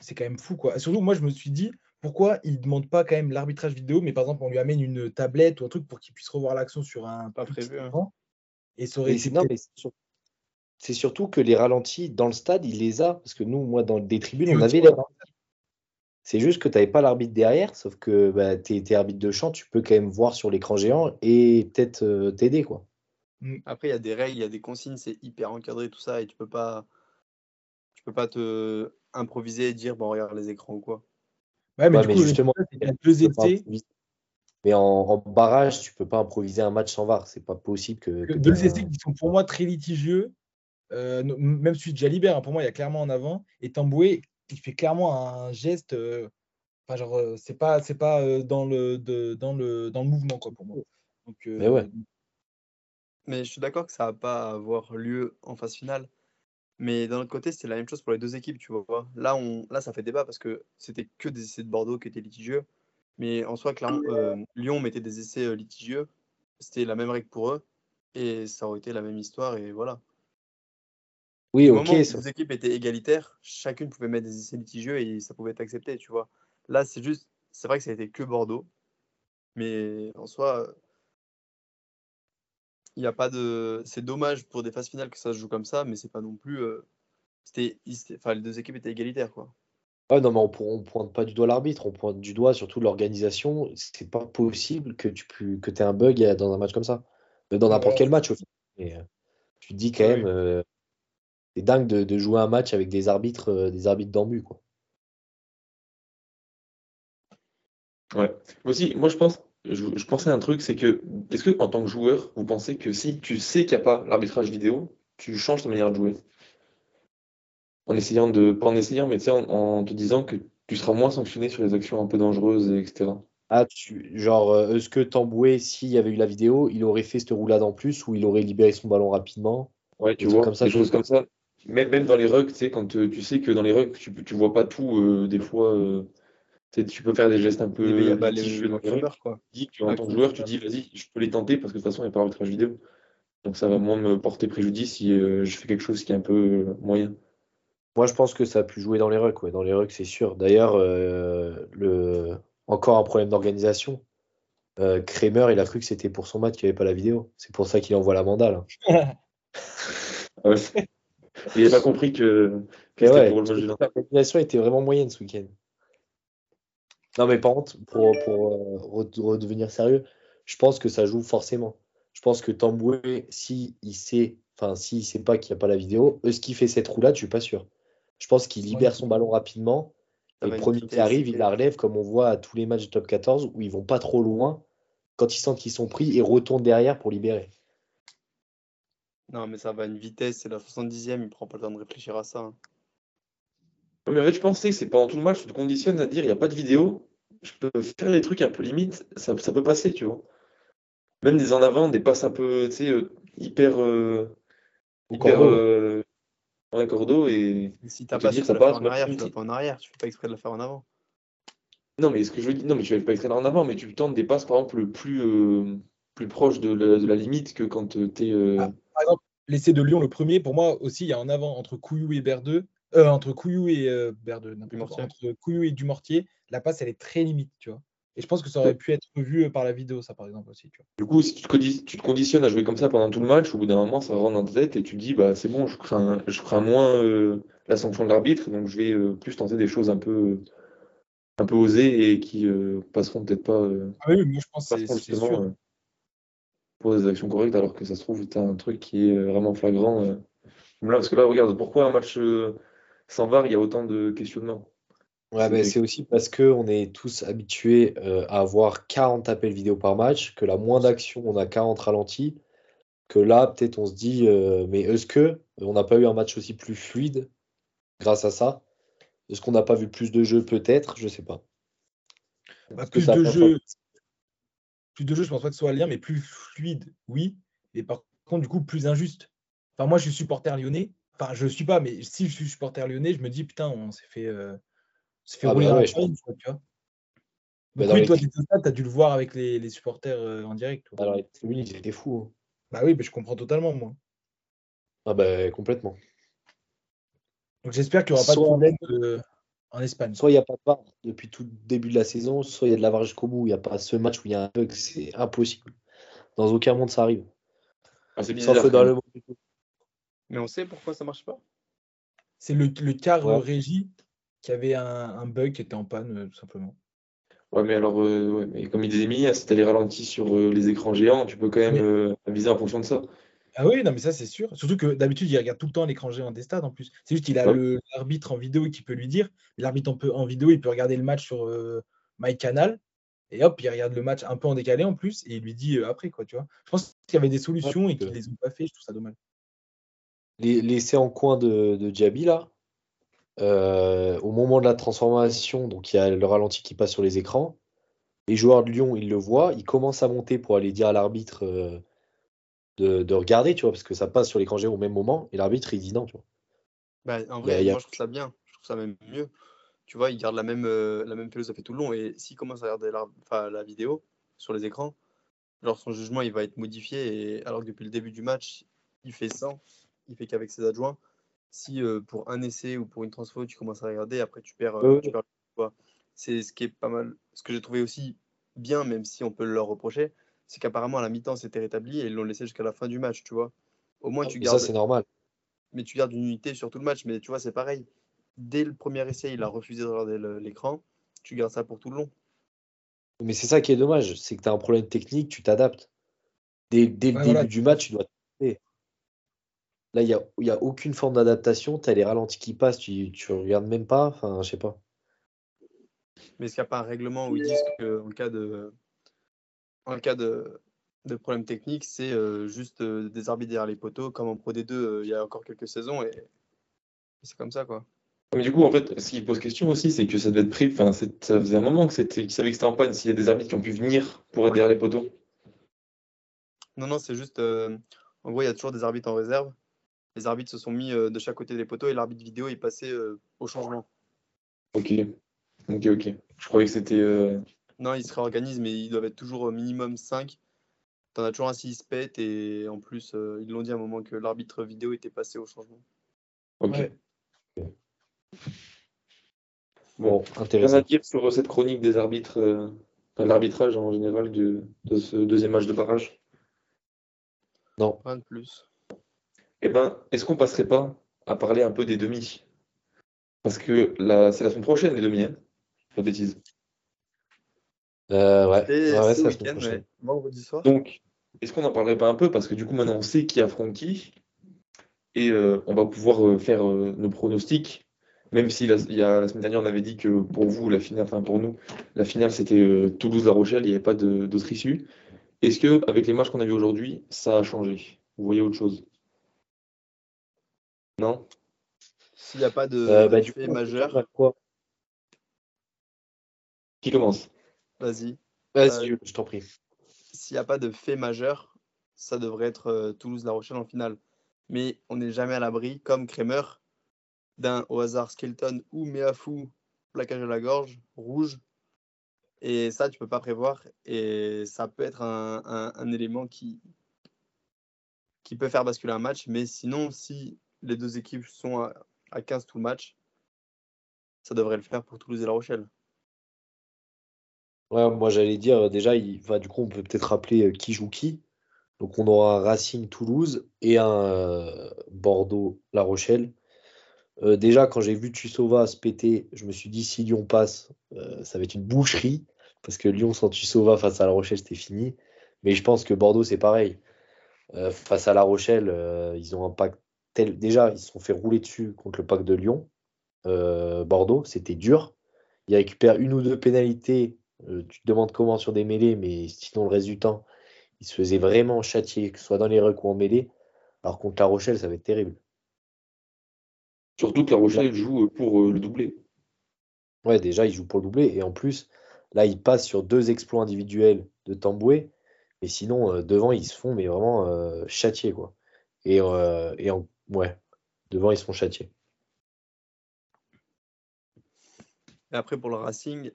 c'est quand même fou, quoi. Et surtout, moi, je me suis dit, pourquoi il ne demande pas quand même l'arbitrage vidéo, mais par exemple, on lui amène une tablette ou un truc pour qu'il puisse revoir l'action sur un Pas prévu, hein. écran. Et ça aurait Mais été c'est non, peut-être- mais c'est sur- c'est surtout que les ralentis dans le stade, il les a. Parce que nous, moi, dans des tribunes, on avait les ralentis. C'est juste que tu n'avais pas l'arbitre derrière, sauf que bah, tu es, arbitre de champ, tu peux quand même voir sur l'écran géant et peut-être euh, t'aider. quoi. Après, il y a des règles, il y a des consignes, c'est hyper encadré, tout ça, et tu peux pas, tu peux pas te improviser et dire, bon, regarde les écrans ou quoi. Ouais, mais Ouais, du mais coup, le justement, deux improviser. Mais en, en barrage, tu peux pas improviser un match sans VAR. C'est pas possible que. deux essais un- qui sont pour moi très litigieux. Euh, même celui de Jalibert, hein, pour moi, il y a clairement en avant. Et Tamboué, il fait clairement un geste. euh, Enfin, genre, euh, c'est pas, c'est pas euh, dans, le, de- dans, le, dans le mouvement, quoi, pour moi. Donc, euh, Mais ouais. Mais je suis d'accord que ça va pas avoir lieu en phase finale. Mais d'un autre côté, c'est la même chose pour les deux équipes, tu vois. Là, on, là ça fait débat parce que c'était que des essais de Bordeaux qui étaient litigieux. Mais en soi, clairement, euh, Lyon mettait des essais euh, litigieux. C'était la même règle pour eux. Et ça aurait été la même histoire. Et voilà. Oui, ok. moment où les ça- deux équipes étaient égalitaires, chacune pouvait mettre des essais litigieux et ça pouvait être accepté, tu vois. Là, c'est juste, c'est vrai que ça a été que Bordeaux, mais en soi, il y a pas de, c'est dommage pour des phases finales que ça se joue comme ça, mais c'est pas non plus, euh, c'était, enfin, les deux équipes étaient égalitaires, quoi. Ouais, non, mais on, on pointe pas du doigt l'arbitre, on pointe du doigt surtout l'organisation. C'est pas possible que tu pu- que aies un bug euh, dans un match comme ça. Dans n'importe ouais. quel match, au final. Mais, euh, tu te dis quand Ouais, même, euh, c'est dingue de, de jouer un match avec des arbitres, euh, des arbitres d'embu, quoi. Ouais. Moi Aussi, moi je pense, je, je pensais à un truc, c'est que, est-ce que en tant que joueur, vous pensez que si tu sais qu'il n'y a pas l'arbitrage vidéo, tu changes ta manière de jouer? En essayant de, pas en essayant, mais tu sais, en, en te disant que tu seras moins sanctionné sur les actions un peu dangereuses, et etc. Ah, tu, genre, euh, est-ce que Tamboué, s'il y avait eu la vidéo, il aurait fait cette roulade en plus ou il aurait libéré son ballon rapidement? Ouais, tu vois, comme ça, des choses comme ça. Même, même dans les rugs, tu sais, quand euh, tu sais que dans les rugs, tu, tu vois pas tout, euh, des fois, euh, tu peux faire des gestes un peu Il y a bah, les, rumeurs, quoi. Tu dis que, en Ah, tant que joueur, tu dis, vas-y, je peux les tenter parce que de toute façon, il n'y a pas d'arbitrage vidéo. Donc ça va moins me porter préjudice si euh, je fais quelque chose qui est un peu euh, moyen. Moi, je pense que ça a pu jouer dans les rucks, ouais. Dans les rucks, c'est sûr. D'ailleurs, euh, le... encore un problème d'organisation. Euh, Kramer, il a cru que c'était pour son match qu'il n'y avait pas la vidéo. C'est pour ça qu'il envoie la mandale. (laughs) Ah ouais. Il n'a pas compris que, que ouais, pour le match l'organisation était vraiment moyenne ce week-end. Non, mais par contre, pour, pour euh, re- redevenir sérieux, je pense que ça joue forcément. Je pense que Tamboué, si il sait, enfin, s'il sait pas qu'il n'y a pas la vidéo, eux, ce qui fait cette roulade, je suis pas sûr. Je pense qu'il libère son ballon rapidement. Et le premier qui arrive, il la relève comme on voit à tous les matchs de top 14 où ils vont pas trop loin. Quand ils sentent qu'ils sont pris, ils retournent derrière pour libérer. Non, mais ça va à une vitesse, c'est la 70e, il prend pas le temps de réfléchir à ça. Mais en fait, je pensais que c'est pendant tout le match, tu te conditionnes à dire, il n'y a pas de vidéo, je peux faire des trucs un peu limites, ça, ça peut passer, tu vois. Même des en avant, des passes un peu, tu sais, euh, hyper, euh, hyper cordeau. euh, ouais, cordeau et Et Si ta te passe, dire, ça la passe, faire en arrière, tu vas pas en arrière, tu fais pas exprès de la faire en avant. Non, mais ce que je veux dire, non, mais tu vas pas extraire en avant, mais tu tentes des passes, par exemple, plus, euh, plus proches de la, de la limite que quand tu es. Ah, Par exemple, l'essai de Lyon, le premier, pour moi aussi, il y a en avant entre Couillou et Berdeux. Euh, entre Couillou et euh. Entre Couillou et Dumortier, la passe, elle est très limite, tu vois. Et je pense que ça aurait pu être vu euh, par la vidéo, ça, par exemple, aussi, tu vois. Du coup, si tu te, condi- tu te conditionnes à jouer comme ça pendant tout le match, au bout d'un moment, ça rentre dans ta tête et tu te dis, bah, c'est bon, je crains, je crains moins euh, la sanction de l'arbitre, donc je vais plus tenter des choses un peu, un peu osées et qui passeront peut-être pas, Ah oui, moi, je pense que c'est sûr. pour des actions correctes, alors que ça se trouve, tu as un truc qui est vraiment flagrant. là, parce que là, regarde, pourquoi un match euh, sans VAR, il y a autant de questionnements? Ouais, C'est mais des- c'est aussi parce qu'on est tous habitués euh, à avoir 40 appels vidéo par match, que la moindre action, on a 40 ralentis, que là, peut-être on se dit, euh, mais est-ce que on n'a pas eu un match aussi plus fluide grâce à ça? Est-ce qu'on n'a pas vu plus de jeux Peut-être, je sais pas. Bah, plus de jeux, plus de jeux, je pense pas que ce soit lien, mais plus fluide, oui. Et par contre, du coup, plus injuste. Enfin, moi, je suis supporter lyonnais. Enfin, je ne suis pas, mais si je suis supporter lyonnais, je me dis, putain, on s'est fait, euh, fait ah rouler bah dans la tu vois. Donc, oui, toi, tu as dû le voir avec les, les supporters euh, en direct. Toi. Alors, oui, ils étaient fous. Hein. Bah oui, mais je comprends totalement, moi. Ah bah complètement. Donc j'espère qu'il n'y aura pas de problème euh, en Espagne. Soit il n'y a pas de VAR depuis tout le début de la saison, soit il y a de la VAR jusqu'au bout. Il n'y a pas ce match où il y a un bug, c'est impossible. Dans aucun monde ça arrive. Ah, c'est bizarre. Dans le monde. Mais on sait pourquoi ça marche pas C'est le, le car régie qui avait un, bug qui était en panne, euh, tout simplement. Ouais, mais alors, euh, mais comme il disait Mia, si tu les ralentis sur les écrans géants, tu peux quand même aviser en fonction de ça. Ah oui, non, mais ça, c'est sûr. Surtout que d'habitude, il regarde tout le temps l'écran géant des stades en plus. C'est juste qu'il a l'arbitre en vidéo qui peut lui dire. L'arbitre en, en, vidéo, il peut regarder le match sur euh, MyCanal. Et hop, il regarde le match un peu en décalé en plus. Et il lui dit euh, après, quoi, tu vois. Je pense qu'il y avait des solutions et qu'ils ne les ont pas fait. Je trouve ça dommage. Les, laissés en coin de, de Diaby, là, euh, au moment de la transformation, donc il y a le ralenti qui passe sur les écrans. Les joueurs de Lyon, ils le voient. Ils commencent à monter pour aller dire à l'arbitre de, regarder, tu vois, parce que ça passe sur l'écran géant au même moment, et l'arbitre, il dit non, tu vois. Bah, en vrai, moi, je trouve ça bien. Je trouve ça même mieux. Tu vois, il garde la même, euh, la même philosophie tout le long, et s'il commence à regarder la, la vidéo sur les écrans, genre son jugement, il va être modifié, et alors que depuis le début du match, il fait 100, il fait qu'avec ses adjoints. Si euh, pour un essai ou pour une transfo, tu commences à regarder, après tu perds, euh, tu perds C'est ce qui est pas mal, ce que j'ai trouvé aussi bien, même si on peut leur reprocher, c'est qu'apparemment à la mi-temps c'était rétabli et ils l'ont laissé jusqu'à la fin du match, tu vois. Au moins ah, tu gardes. Ça c'est normal. Mais tu gardes une unité sur tout le match, mais tu vois c'est pareil. Dès le premier essai, il a refusé de regarder l'écran. Tu gardes ça pour tout le long. Mais c'est ça qui est dommage, c'est que tu as un problème technique, tu t'adaptes. Dès, le début du match, tu dois Là, il n'y a, y a aucune forme d'adaptation. Tu as les ralentis qui passent, tu ne regardes même pas. Enfin, je sais pas. Mais est-ce qu'il n'y a pas un règlement où ils disent qu'en cas de, en cas de, de problème technique, c'est euh, juste euh, des arbitres derrière les poteaux, comme en Pro D2 euh, il y a encore quelques saisons, et, c'est comme ça, quoi. Mais du coup, en fait, ce qui pose question aussi, c'est que ça devait être pris. Enfin, ça faisait un moment que c'était, qu'ils savaient que c'était en panne. S'il y a des arbitres qui ont pu venir pour être derrière les poteaux. Non, non, c'est juste. en gros, il y a toujours des arbitres en réserve. Les arbitres se sont mis de chaque côté des poteaux et l'arbitre vidéo est passé au changement. Ok, ok, ok. Je croyais que c'était. Non, ils se réorganisent, mais ils doivent être toujours au minimum 5. T'en as toujours un 6 pète et en plus, euh, ils l'ont dit à un moment que l'arbitre vidéo était passé au changement. Ok. Bon, intéressant. à dire sur cette chronique des arbitres, euh, l'arbitrage en général de, ce deuxième match de barrage? Non. Rien de plus. Eh ben, est-ce qu'on passerait pas à parler un peu des demi? Parce que c'est la semaine prochaine, les demi, hein Pas de bêtises. Euh, ouais, Donc, est-ce qu'on en parlerait pas un peu? Parce que du coup, maintenant, on sait qui affronte qui. Et euh, on va pouvoir euh, faire nos pronostics. Même si la, il y a, la semaine dernière, on avait dit que pour vous, la finale, enfin pour nous, la finale, c'était Toulouse-La Rochelle, il n'y avait pas d'autre issue. Est-ce que avec les matchs qu'on a vus aujourd'hui, ça a changé? Vous voyez autre chose? Non S'il n'y a pas de, bah, fait majeur. Qui commence? Vas-y. Vas-y, euh, je t'en prie. S'il n'y a pas de fait majeur, ça devrait être euh, Toulouse-La Rochelle en finale. Mais on n'est jamais à l'abri, comme Kremer, d'un au hasard Skelton ou Meafou, plaquage à la gorge, rouge. Et ça, tu peux pas prévoir. Et ça peut être un, élément qui, qui peut faire basculer un match. Mais sinon, si les deux équipes sont à, à 15 tout le match, ça devrait le faire pour Toulouse et La Rochelle. Ouais, moi j'allais dire euh, déjà, il du coup, on peut peut-être rappeler euh, qui joue qui. Donc on aura un Racing Toulouse et un euh, Bordeaux La Rochelle. déjà, quand j'ai vu Tussova se péter, je me suis dit si Lyon passe, ça va être une boucherie. Parce que Lyon sans Tussova face à La Rochelle, c'était fini. Mais je pense que Bordeaux, c'est pareil. face à La Rochelle, ils ont un pack tel. Déjà, ils se sont fait rouler dessus contre le pack de Lyon. Bordeaux, c'était dur. Il récupère une ou deux pénalités euh, tu te demandes comment sur des mêlées, mais sinon le reste du temps, il se faisait vraiment châtier, que ce soit dans les rucks ou en mêlée. Alors contre La Rochelle, ça va être terrible. Surtout que La Rochelle joue pour le doublé. Ouais, déjà, il joue pour le doublé. Et en plus, là, il passe sur deux exploits individuels de Tamboué. Mais sinon, devant, ils se font mais vraiment euh, châtier, quoi. Et, et en, ouais, devant, ils se font châtier. Et après, pour le Racing,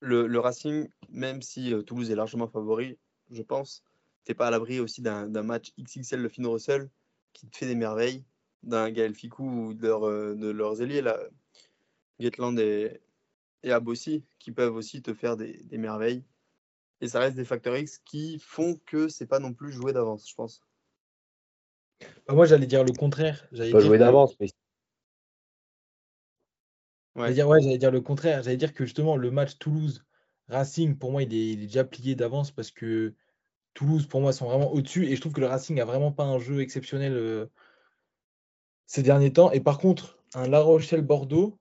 le, Racing, même si euh, Toulouse est largement favori, je pense, t'es pas à l'abri aussi d'un match XXL de Fino Russell qui te fait des merveilles, d'un Gaël Ficou ou de, euh, de leurs ailiers, là, Gatland et, et Abossi, qui peuvent aussi te faire des, merveilles. Et ça reste des facteurs X qui font que c'est pas non plus joué d'avance, je pense. Bah, moi, j'allais dire le contraire. Pas jouer d'avance, mais Ouais. J'allais dire, dire le contraire. J'allais dire que justement, le match Toulouse-Racing, pour moi, il est, déjà plié d'avance parce que Toulouse, pour moi, sont vraiment au-dessus. Et je trouve que le Racing a vraiment pas un jeu exceptionnel euh, ces derniers temps. Et par contre, un La Rochelle-Bordeaux,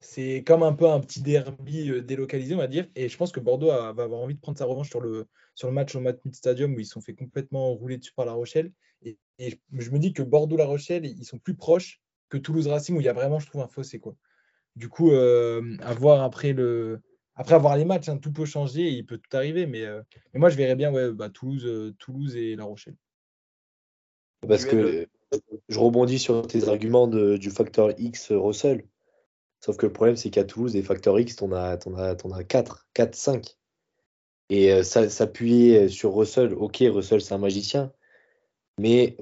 c'est comme un peu un petit derby euh, délocalisé, on va dire. Et je pense que Bordeaux va avoir envie de prendre sa revanche sur le, sur le match au Matmut Stadium où ils se sont fait complètement rouler dessus par La Rochelle. Et, et je me dis que Bordeaux-La Rochelle, ils sont plus proches que Toulouse Racing où il y a vraiment, je trouve, un fossé. Quoi. Du coup, euh, après le. Après avoir les matchs, hein, tout peut changer, il peut tout arriver, mais, euh, mais moi je verrais bien ouais, bah, Toulouse, euh, Toulouse et La Rochelle. Parce que je rebondis sur tes arguments du facteur X Russell. Sauf que le problème, c'est qu'à Toulouse, des facteurs X, t'en as, as, as 4, 4, 5. Et s'appuyer sur Russell, ok, Russell, c'est un magicien. Mais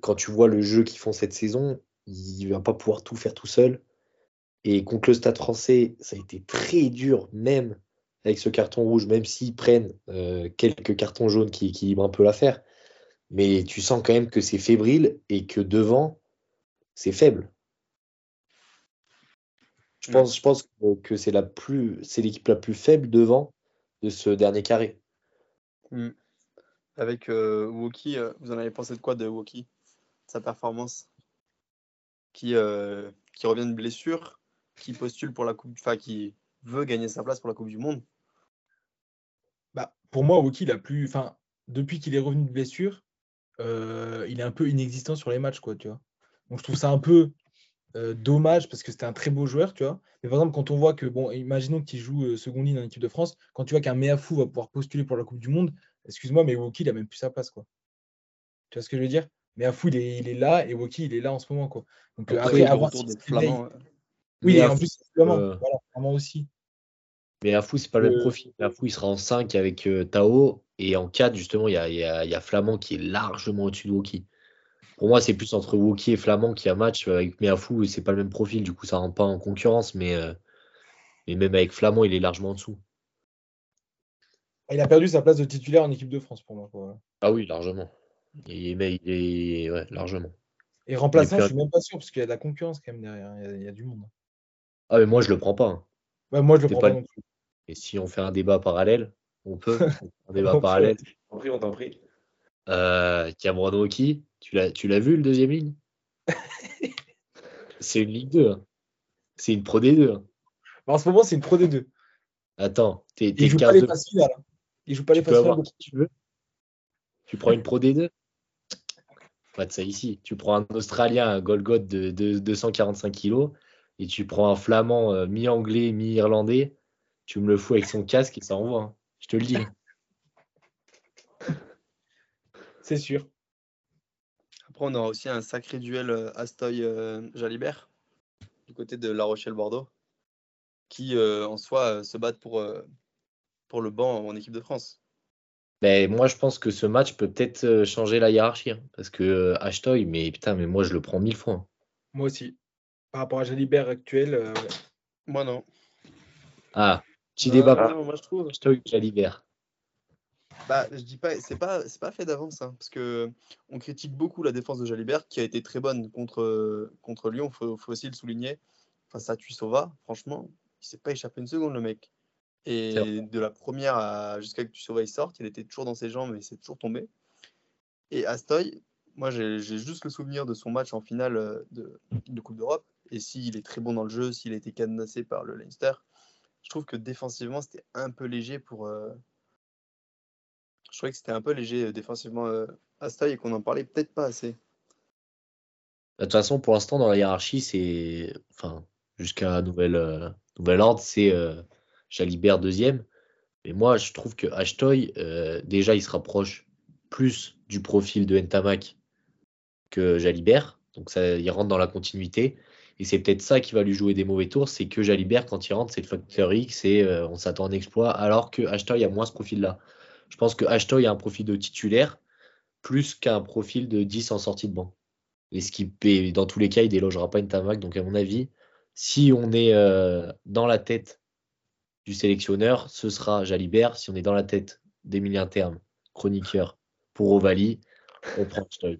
quand tu vois le jeu qu'ils font cette saison, il ne va pas pouvoir tout faire tout seul. Et contre le Stade français, ça a été très dur, même avec ce carton rouge, même s'ils prennent euh, quelques cartons jaunes qui équilibrent un peu l'affaire. Mais tu sens quand même que c'est fébrile et que devant, c'est faible. Je pense, que c'est l'équipe la plus faible devant de ce dernier carré. Hmm. Avec euh, Woki, euh, vous en avez pensé de quoi de Woki Sa performance? Qui, euh, qui revient de blessure qui postule pour la Coupe, enfin qui veut gagner sa place pour la Coupe du Monde? Bah, Pour moi, Woki, il a plus, enfin, depuis qu'il est revenu de blessure, il est un peu inexistant sur les matchs, quoi, tu vois. Donc je trouve ça un peu dommage parce que c'était un très beau joueur, tu vois. Mais par exemple, quand on voit que, bon, imaginons qu'il joue euh, seconde ligne en équipe de France, quand tu vois qu'un Meafou va pouvoir postuler pour la Coupe du Monde, excuse-moi, mais Woki, il a même plus sa place, quoi. Tu vois ce que je veux dire? Mais il est, il est là et Woki, il est là en ce moment. Quoi. Donc, après, avoir oui, et en plus, euh, vraiment, aussi. Mais Afou, c'est pas le même profil. Afou, il sera en 5 avec euh, Tao. Et en 4, justement, il y a, y, y a, Flamand qui est largement au-dessus de Woki. Pour moi, c'est plus entre Woki et Flamand qui a match. Avec Meafou, c'est pas le même profil. Du coup, ça rentre pas en concurrence. Mais, euh, mais même avec Flamand, il est largement en dessous. Il a perdu sa place de titulaire en équipe de France pour moi. Ah oui, largement. Il, mais il est ouais, largement. Et remplaçant, je suis même pas sûr parce qu'il y a de la concurrence quand même derrière. Il y a, du monde. Ah, mais moi, je le prends pas. Hein. moi, je le prends pas. Et si on fait un débat parallèle, on peut. (laughs) un débat parallèle. On prie, on t'en prie. Euh, Cameron Rocky, tu l'as, tu l'as vu le deuxième ligne? (laughs) C'est une Ligue 2. Hein. C'est une Pro D2. Hein. Bah, en ce moment, c'est une Pro D2. Attends, t'es, t'es Il joue pas les passes finales. Il joue pas les passes tu veux. Tu prends une Pro D2 Pas de ça ici. Tu prends un Australien, un Golgot de, de 245 kilos et tu prends un flamand euh, mi-anglais, mi-irlandais, tu me le fous avec son casque et ça envoie. Hein. Je te le dis. (laughs) C'est sûr. Après, on aura aussi un sacré duel euh, Astoy-Jalibert du côté de La Rochelle-Bordeaux qui euh, en soi se battent pour, pour le banc en équipe de France. Ben, moi, je pense que ce match peut peut-être changer la hiérarchie. Hein, parce que Ashtoy, mais putain, mais moi, je le prends mille fois. Hein. Moi aussi par rapport à Jalibert actuel. Euh, moi, non. Ah, petit débat. moi, je trouve. Jalibert? Bah, je dis pas, c'est pas, c'est pas fait d'avance, hein, parce que on critique beaucoup la défense de Jalibert, qui a été très bonne contre contre Lyon. Faut, faut aussi le souligner. Face à Tuisova, franchement, il s'est pas échappé une seconde le mec. Et de la première jusqu'à que Tuisova il sorte, il était toujours dans ses jambes, mais c'est toujours tombé. Et Astoy, moi j'ai juste le souvenir de son match en finale euh, de, de Coupe d'Europe et s'il est très bon dans le jeu, s'il a été cadenassé par le Leinster, je trouve que défensivement, c'était un peu léger pour. Euh, je trouvais que c'était un peu léger euh, défensivement euh, Style et qu'on n'en parlait peut-être pas assez. De toute façon, pour l'instant, dans la hiérarchie, c'est. Enfin, jusqu'à nouvel, euh, nouvel ordre, c'est Jalibert deuxième. Mais moi, je trouve que Ashtoy, euh, déjà, il se rapproche plus du profil de Ntamak que Jalibert. Donc, ça, il rentre dans la continuité. Et c'est peut-être ça qui va lui jouer des mauvais tours, c'est que Jalibert, quand il rentre, c'est le facteur X et on s'attend à un exploit, alors que Ashtoy a moins ce profil-là. Je pense que Ashtoy a un profil de titulaire plus qu'un profil de 10 en sortie de banc. Et ce qui, dans tous les cas, il délogera pas une Tamac. Donc, à mon avis, si on est euh, dans la tête du sélectionneur, ce sera Jalibert. Si on est dans la tête d'Emilien Terme, chroniqueur pour Ovalie, on prend Stoy.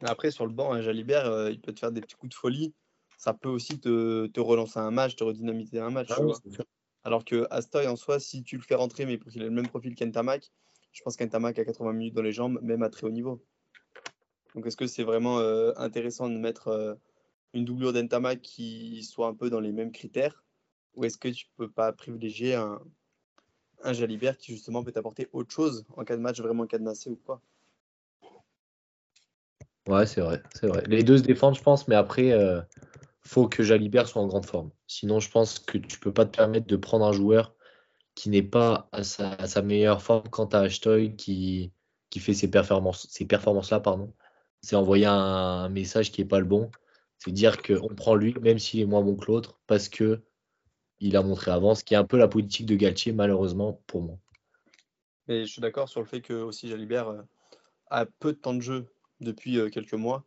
Après, sur le banc, hein, Jalibert, euh, il peut te faire des petits coups de folie. Ça peut aussi te, relancer un match, te redynamiter un match. Ah Alors que Astoy, en soi, si tu le fais rentrer, mais pour qu'il ait le même profil qu'Entamac, je pense qu'Entamac a 80 minutes dans les jambes, même à très haut niveau. Donc est-ce que c'est vraiment euh, intéressant de mettre euh, une doublure d'Entama qui soit un peu dans les mêmes critères? Ou est-ce que tu peux pas privilégier un, un Jalibert qui justement peut t'apporter autre chose en cas de match vraiment cadenassé ou quoi? Ouais, c'est vrai, c'est vrai. Les deux se défendent, je pense, mais après, euh, faut que Jalibert soit en grande forme. Sinon, je pense que tu peux pas te permettre de prendre un joueur qui n'est pas à sa, meilleure forme quand tu as Ashtoy qui, qui fait ces performances, ces performances-là, pardon c'est envoyer un, message qui n'est pas le bon. C'est dire qu'on prend lui, même s'il est moins bon que l'autre, parce que il a montré avant, ce qui est un peu la politique de Galtier, malheureusement, pour moi. Et je suis d'accord sur le fait que aussi Jalibert euh, a peu de temps de jeu depuis euh, quelques mois,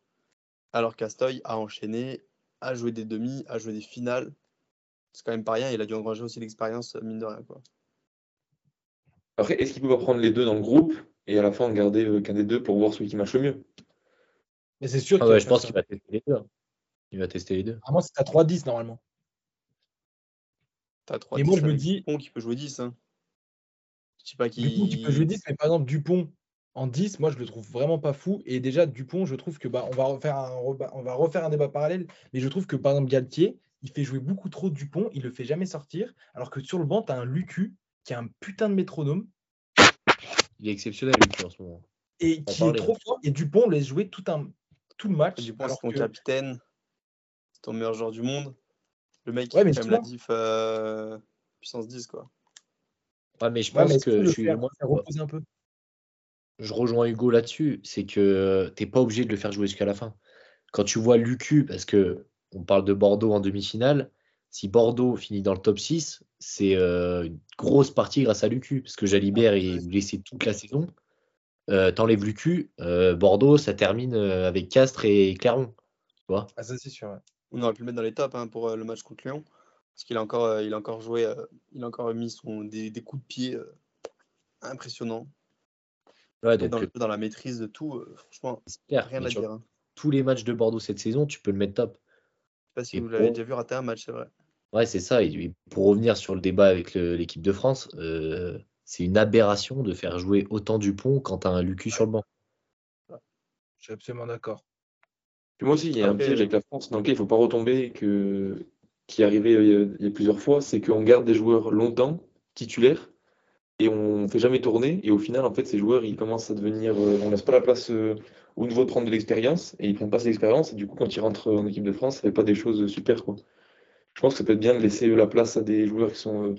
alors qu'Astoy a enchaîné, a joué des demi, a joué des finales. C'est quand même pas rien, il a dû engranger aussi l'expérience, mine de rien. Quoi. Après, est-ce qu'il peut pas prendre les deux dans le groupe et à la fin garder euh, qu'un des deux pour voir celui qui marche le mieux? Mais c'est sûr ah je pense qu'il va tester les deux. Hein. Il va tester les deux. Ah, moi, c'est à 3-10 normalement. T'as 3 Et moi, je me dis. Dupont qui peut jouer 10. Hein. Je sais pas qui. Dupont qui peut jouer 10, mais par exemple, Dupont en 10, moi, je le trouve vraiment pas fou. Et déjà, Dupont, je trouve que bah, on va refaire un, on va refaire un débat parallèle. Mais je trouve que par exemple, Galtier, il fait jouer beaucoup trop Dupont, il le fait jamais sortir. Alors que sur le banc, tu as un Lucu qui a un putain de métronome. Il est exceptionnel, Lucu, en ce moment. Et qui est trop fort. Et Dupont laisse jouer tout un, tout le match. Du coup, c'est ton capitaine, c'est ton meilleur joueur du monde. Le mec qui ouais, fait la diff euh, puissance 10, quoi. Ouais, mais je pense que je suis. un peu? Je rejoins Hugo là-dessus, c'est que tu n'es pas obligé de le faire jouer jusqu'à la fin. Quand tu vois Lucu, parce que on parle de Bordeaux en demi-finale, si Bordeaux finit dans le top 6, c'est euh, une grosse partie grâce à Lucu, parce que Jalibert est blessé toute la saison. Euh, t'enlèves Lucu, euh, Bordeaux, ça termine euh, avec Castres et Clermont. Tu vois ah, ça, c'est sûr. On aurait pu le mettre dans les tops hein, pour le match contre Lyon. Parce qu'il a encore, il a encore joué, il a encore mis son, des, coups de pied impressionnants. Ouais, donc, dans, la maîtrise de tout, franchement, rien à dire. Hein. Tous les matchs de Bordeaux cette saison, tu peux le mettre top. Je sais pas si vous l'avez déjà vu rater un match, c'est vrai. Ouais, c'est ça. Et pour revenir sur le débat avec l'équipe de France, c'est une aberration de faire jouer autant Dupont quand tu as un Lucu sur le banc. Je suis absolument d'accord. Moi aussi, il y a un piège avec la France dans lequel il ne faut pas retomber, que, qui est arrivé euh, il y a plusieurs fois, c'est qu'on garde des joueurs longtemps, titulaires, et on ne fait jamais tourner. Et au final, en fait, ces joueurs, ils commencent à devenir. Euh, on ne laisse pas la place euh, au niveau de prendre de l'expérience, et ils ne prennent pas cette expérience. Et du coup, quand ils rentrent en équipe de France, ça ne fait pas des choses super. Quoi. Je pense que ça peut être bien de laisser la place à des joueurs qui sont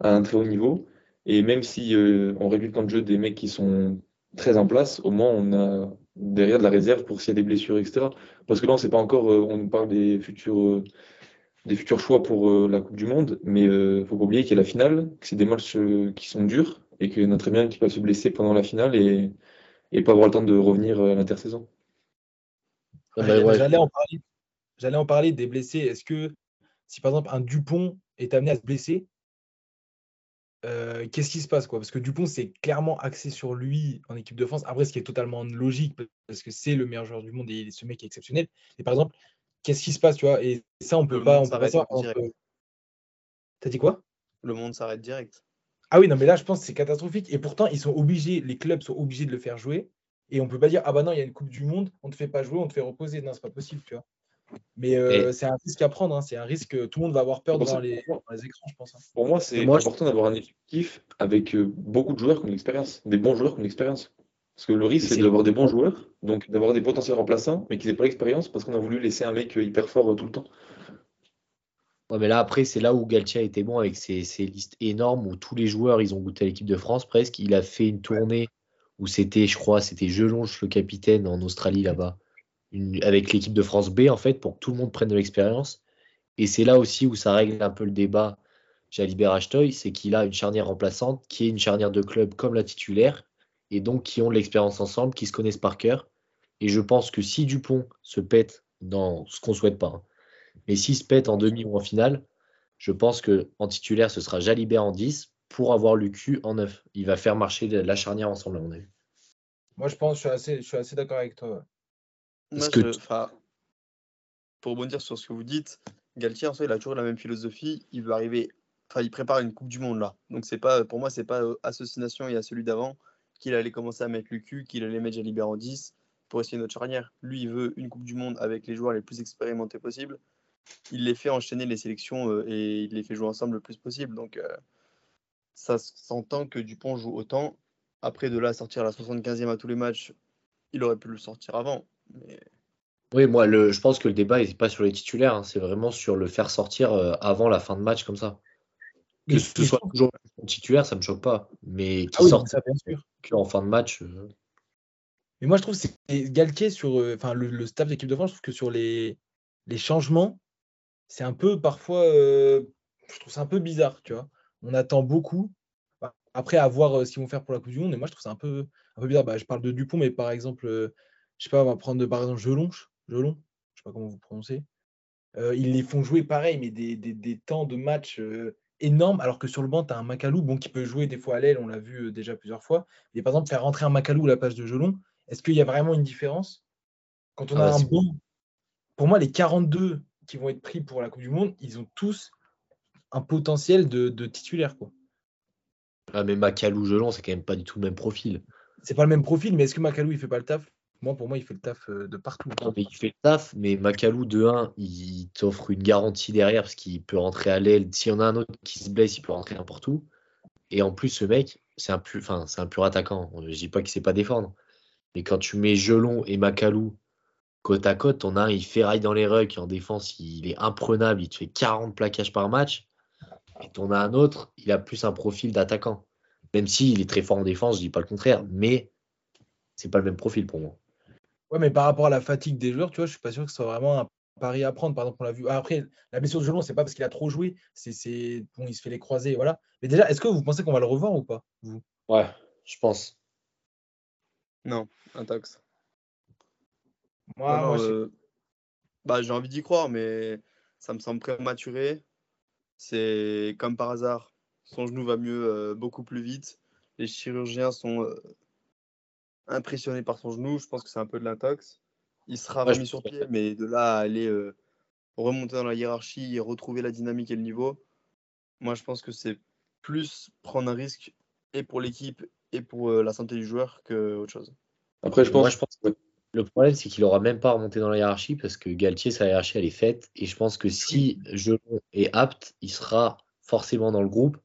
à un très haut niveau et même si euh, on réduit le temps de jeu des mecs qui sont très en place, au moins on a derrière de la réserve pour s'il y a des blessures, etc. Parce que là, on sait pas encore, euh, on nous parle des futurs, euh, des futurs choix pour la Coupe du Monde, mais il faut pas oublier qu'il y a la finale, que c'est des matchs qui sont durs et qu'il y en a très bien qui peuvent se blesser pendant la finale et, et pas avoir le temps de revenir à l'intersaison. J'allais en, en, parler des blessés. Est-ce que si par exemple un Dupont est amené à se blesser, euh, qu'est-ce qui se passe quoi? Parce que Dupont, c'est clairement axé sur lui en équipe de France. Après, ce qui est totalement logique, parce que c'est le meilleur joueur du monde et ce mec est exceptionnel. Et par exemple, qu'est-ce qui se passe, tu vois? Et ça, on peut pas. On peut pas T'as dit quoi? Le monde s'arrête direct. Ah oui, non, mais là, je pense que c'est catastrophique. Et pourtant, ils sont obligés, les clubs sont obligés de le faire jouer. Et on peut pas dire, ah bah non, il y a une Coupe du Monde, on ne te fait pas jouer, on te fait reposer. Non, c'est pas possible, tu vois. Mais euh, c'est un risque à prendre. Hein. C'est un risque que tout le monde va avoir peur dans les, les, écrans, je pense. Hein. Pour moi, c'est important d'avoir un effectif avec euh, beaucoup de joueurs qui ont l'expérience, des bons joueurs qui ont l'expérience. Parce que le risque, c'est d'avoir des bons joueurs, donc d'avoir des potentiels remplaçants, mais qui n'aient pas l'expérience parce qu'on a voulu laisser un mec hyper fort tout le temps. Ouais, mais là, après, c'est là où Galtier a été bon avec ses, listes énormes où tous les joueurs, ils ont goûté à l'équipe de France presque. Il a fait une tournée où c'était, je crois, c'était Jelonche, le capitaine en Australie là-bas, avec l'équipe de France B, en fait, pour que tout le monde prenne de l'expérience. Et c'est là aussi où ça règle un peu le débat Jalibert Achtoy, c'est qu'il a une charnière remplaçante qui est une charnière de club comme la titulaire, et donc qui ont de l'expérience ensemble, qui se connaissent par cœur. Et je pense que si Dupont se pète dans ce qu'on souhaite pas, hein, mais s'il se pète en demi ou en finale, je pense que en titulaire, ce sera Jalibert en 10 pour avoir Lucu en 9. Il va faire marcher la charnière ensemble, à mon avis. Moi, je pense, je suis assez, je suis assez d'accord avec toi. Que... Pour rebondir sur ce que vous dites, Galtier, en fait, il a toujours la même philosophie. Il veut arriver, enfin, il prépare une Coupe du Monde là. Donc, c'est pas, pour moi, c'est pas euh, association et à celui d'avant qu'il allait commencer à mettre Lucu, qu'il allait mettre Jalibert en 10 pour essayer notre charnière. Lui, il veut une Coupe du Monde avec les joueurs les plus expérimentés possibles il les fait enchaîner les sélections euh, et il les fait jouer ensemble le plus possible. Donc euh, ça s'entend que Dupont joue autant. Après, de là sortir la 75e à tous les matchs, il aurait pu le sortir avant. Oui, moi, le, je pense que le débat n'est pas sur les titulaires, hein. c'est vraiment sur le faire sortir euh, avant la fin de match comme ça. Que ce soit toujours titulaire, ça ne me choque pas. Mais qu'il ah ça, en fin de match. Mais moi, je trouve que c'est Galtier sur enfin, le, staff d'équipe de France, je trouve que sur les, les changements, c'est un peu parfois, euh, je trouve ça un peu bizarre, tu vois. On attend beaucoup. Bah, après, à voir euh, ce qu'ils vont faire pour la Coupe du Monde, mais moi je trouve ça un peu, un peu bizarre. Bah, je parle de Dupont, mais par exemple, euh, je sais pas, on va prendre par exemple Gelonche, Gelon, je sais pas comment vous prononcez. ils les font jouer pareil, mais des, temps de match énormes, alors que sur le banc, tu as un Macalou bon, qui peut jouer des fois à l'aile, on l'a vu déjà plusieurs fois. Mais par exemple, faire rentrer un Macalou à la place de Gelon, est-ce qu'il y a vraiment une différence? Quand on a ah, un bon. Pour moi, les 42 qui vont être pris pour la Coupe du Monde, ils ont tous un potentiel de, de titulaire. Quoi. Ah, mais Macalou, Gelon, c'est quand même pas du tout le même profil. C'est pas le même profil, mais est-ce que Macalou, il fait pas le taf? Moi, pour moi, il fait le taf euh, de partout. Non, mais il fait le taf, mais Macalou, de 1, il t'offre une garantie derrière parce qu'il peut rentrer à l'aile. S'il y en a un autre qui se blesse, il peut rentrer n'importe où. Et en plus, ce mec, c'est un, plus, enfin, un pur attaquant. Je dis pas qu'il sait pas défendre. Mais quand tu mets Gelon et Macalou côte à côte, on a un, il ferraille dans les rucks, en défense, il est imprenable, il te fait 40 plaquages par match. Et on a un autre, il a plus un profil d'attaquant. Même s'il est très fort en défense, je dis pas le contraire, mais c'est pas le même profil pour moi. Ouais, mais par rapport à la fatigue des joueurs, tu vois, je suis pas sûr que ce soit vraiment un pari à prendre. Par exemple, on l'a vu. Après, la blessure de Gelon, c'est pas parce qu'il a trop joué, c'est bon, il se fait les croisés, voilà. Mais déjà, est-ce que vous pensez qu'on va le revoir ou pas Ouais, je pense. Non, un taxe. Moi, euh, bah, j'ai envie d'y croire, mais ça me semble prématuré. C'est comme par hasard, son genou va mieux euh, beaucoup plus vite. Les chirurgiens sont euh, impressionnés par son genou. Je pense que c'est un peu de l'intox. Il sera remis sur pied, mais de là à aller remonter dans la hiérarchie et retrouver la dynamique et le niveau, moi je pense que c'est plus prendre un risque et pour l'équipe et pour la santé du joueur que autre chose. Après, je pense, je pense que le problème, c'est qu'il n'aura même pas remonté dans la hiérarchie parce que Galtier, sa hiérarchie, elle est faite. Et je pense que si Jelon est apte, il sera forcément dans le groupe.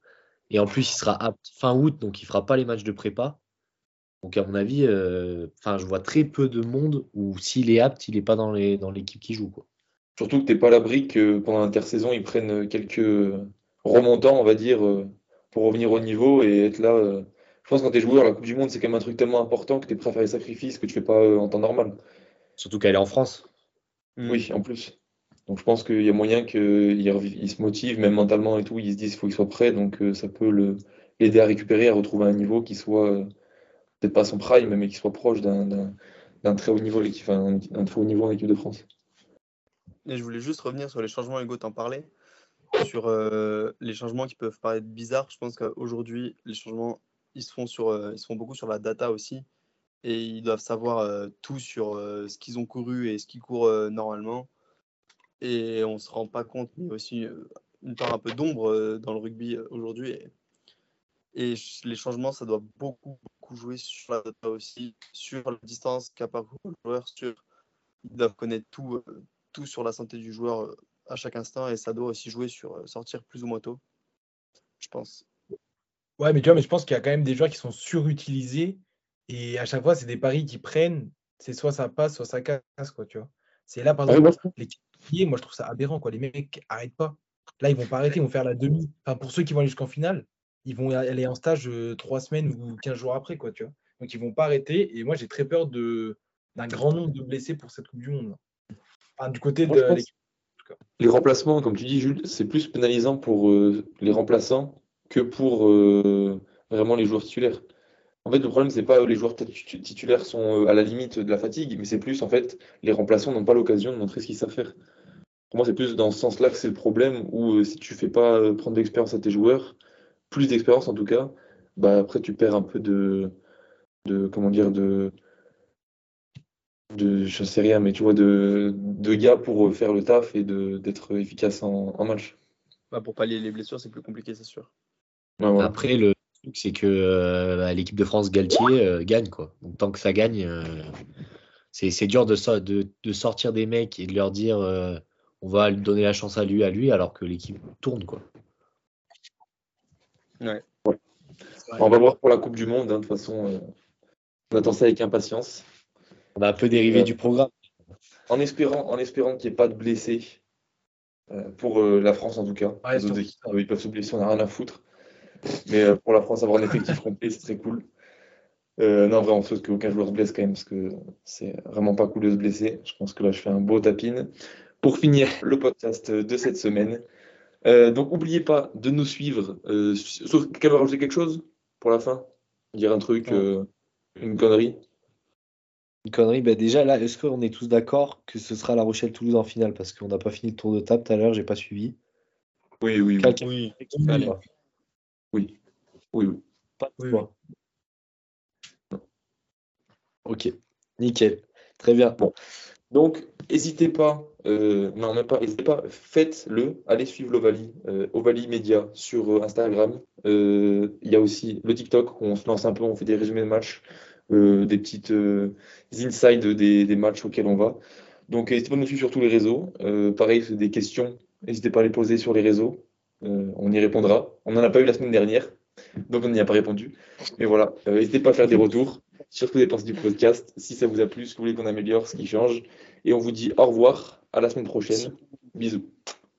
Et en plus, il sera apte fin août, donc il ne fera pas les matchs de prépa. Donc, à mon avis, euh, je vois très peu de monde où s'il est apte, il n'est pas dans l'équipe dans qui joue. Quoi. Surtout que tu n'es pas à l'abri que pendant l'intersaison, ils prennent quelques remontants, on va dire, euh, pour revenir au niveau et être là euh, je pense que quand tu es joueur, la Coupe du Monde, c'est quand même un truc tellement important que tu es prêt à faire les sacrifices que tu fais pas euh, en temps normal. Surtout qu'elle est en France. Mm. Oui, en plus. Donc je pense qu'il y a moyen qu'il il se motive, même mentalement et tout, ils se disent qu'il faut qu'il soit prêt, donc euh, ça peut l'aider à récupérer, à retrouver un niveau qui soit euh, peut-être pas son prime, mais qui soit proche d'un très haut niveau, enfin, un très haut niveau en équipe de France. Et je voulais juste revenir sur les changements, Hugo t'en parlais, sur les changements qui peuvent paraître bizarres. Je pense qu'aujourd'hui, les changements ils se font sur, euh, ils se font beaucoup sur la data aussi et ils doivent savoir euh, tout sur euh, ce qu'ils ont couru et ce qu'ils courent normalement. Et on se rend pas compte, mais aussi une part un peu d'ombre dans le rugby aujourd'hui. Et, les changements, ça doit beaucoup, beaucoup jouer sur la data aussi, sur la distance qu'a parcouru le joueur, sur ils doivent connaître tout, tout sur la santé du joueur à chaque instant et ça doit aussi jouer sur sortir plus ou moins tôt, je pense. Ouais, mais tu vois, mais je pense qu'il y a quand même des joueurs qui sont surutilisés Et à chaque fois, c'est des paris qui prennent. C'est soit ça passe, soit ça casse, quoi, tu vois. C'est là, par Ah exemple, moi, les qualifiés, moi, je trouve ça aberrant, quoi. Les mecs arrêtent pas. Là, ils vont pas arrêter, ils vont faire la demi. Enfin, pour ceux qui vont aller jusqu'en finale, ils vont aller en stage euh, trois semaines ou 15 jours après, quoi, tu vois. Donc, ils vont pas arrêter. Et moi, j'ai très peur de d'un grand nombre de blessés pour cette Coupe du Monde. Enfin, du côté de Moi, pense- l'équipe. Les remplacements, comme tu dis, Jules, c'est plus pénalisant pour euh, les remplaçants que pour euh, vraiment les joueurs titulaires. En fait, le problème, c'est pas les joueurs titu- titulaires sont à la limite de la fatigue, mais c'est plus, en fait, les remplaçants n'ont pas l'occasion de montrer ce qu'ils savent faire. Pour moi, c'est plus dans ce sens-là que c'est le problème, où euh, si tu fais pas prendre d'expérience à tes joueurs, plus d'expérience en tout cas, bah après tu perds un peu de, de comment dire, de, de, je sais rien, mais tu vois, de, de gars pour faire le taf et de d'être efficace en, en match. Bah, pour pallier les blessures, c'est plus compliqué, c'est sûr. Ouais. Après, le truc, c'est que euh, bah, l'équipe de France Galtier euh, gagne, quoi. Donc, tant que ça gagne, euh, c'est c'est dur de, so- de, de sortir des mecs et de leur dire euh, on va lui donner la chance à lui, à lui, alors que l'équipe tourne, quoi. On va voir pour la Coupe du Monde, hein, de toute façon, euh, on attend ça avec impatience. On a un peu dérivé du programme. En espérant, en espérant qu'il n'y ait pas de blessés, euh, pour euh, la France en tout cas. Ouais, Les autres surtout équipes, ils peuvent se blesser, on n'a rien à foutre. Mais euh, pour la France, avoir un effectif complet, c'est très cool. Euh, non, vraiment, on souhaite qu'aucun joueur se blesse quand même, parce que c'est vraiment pas cool de se blesser. Je pense que là, je fais un beau tapine. Pour finir le podcast de cette semaine. Euh, donc, n'oubliez pas de nous suivre. Euh, sauf quelqu'un veut rajouter quelque chose pour la fin? Dire un truc, euh, une connerie? Une connerie, bah déjà là, est-ce qu'on est tous d'accord que ce sera La Rochelle-Toulouse en finale? Parce qu'on n'a pas fini le tour de table tout à l'heure, j'ai pas suivi. Oui, oui, oui. Oui. Allez. va. Oui, oui, oui. Pas de Oui, choix. Ok, nickel. Très bien. Bon. Donc, n'hésitez pas, euh, non, même pas, n'hésitez pas, faites-le, allez suivre l'Ovalie, euh, Média sur euh, Instagram. Euh, Il y a aussi le TikTok où on se lance un peu, on fait des résumés de matchs, euh, des petites insides des, des matchs auxquels on va. Donc, n'hésitez pas à nous suivre sur tous les réseaux. Pareil, des questions, n'hésitez pas à les poser sur les réseaux. On y répondra. On n'en a pas eu la semaine dernière, donc on n'y a pas répondu. Mais voilà, n'hésitez pas à faire des retours sur ce que vous avez pensé du podcast, si ça vous a plu, si vous voulez qu'on améliore, ce qui change. Et on vous dit au revoir, à la semaine prochaine. Bisous.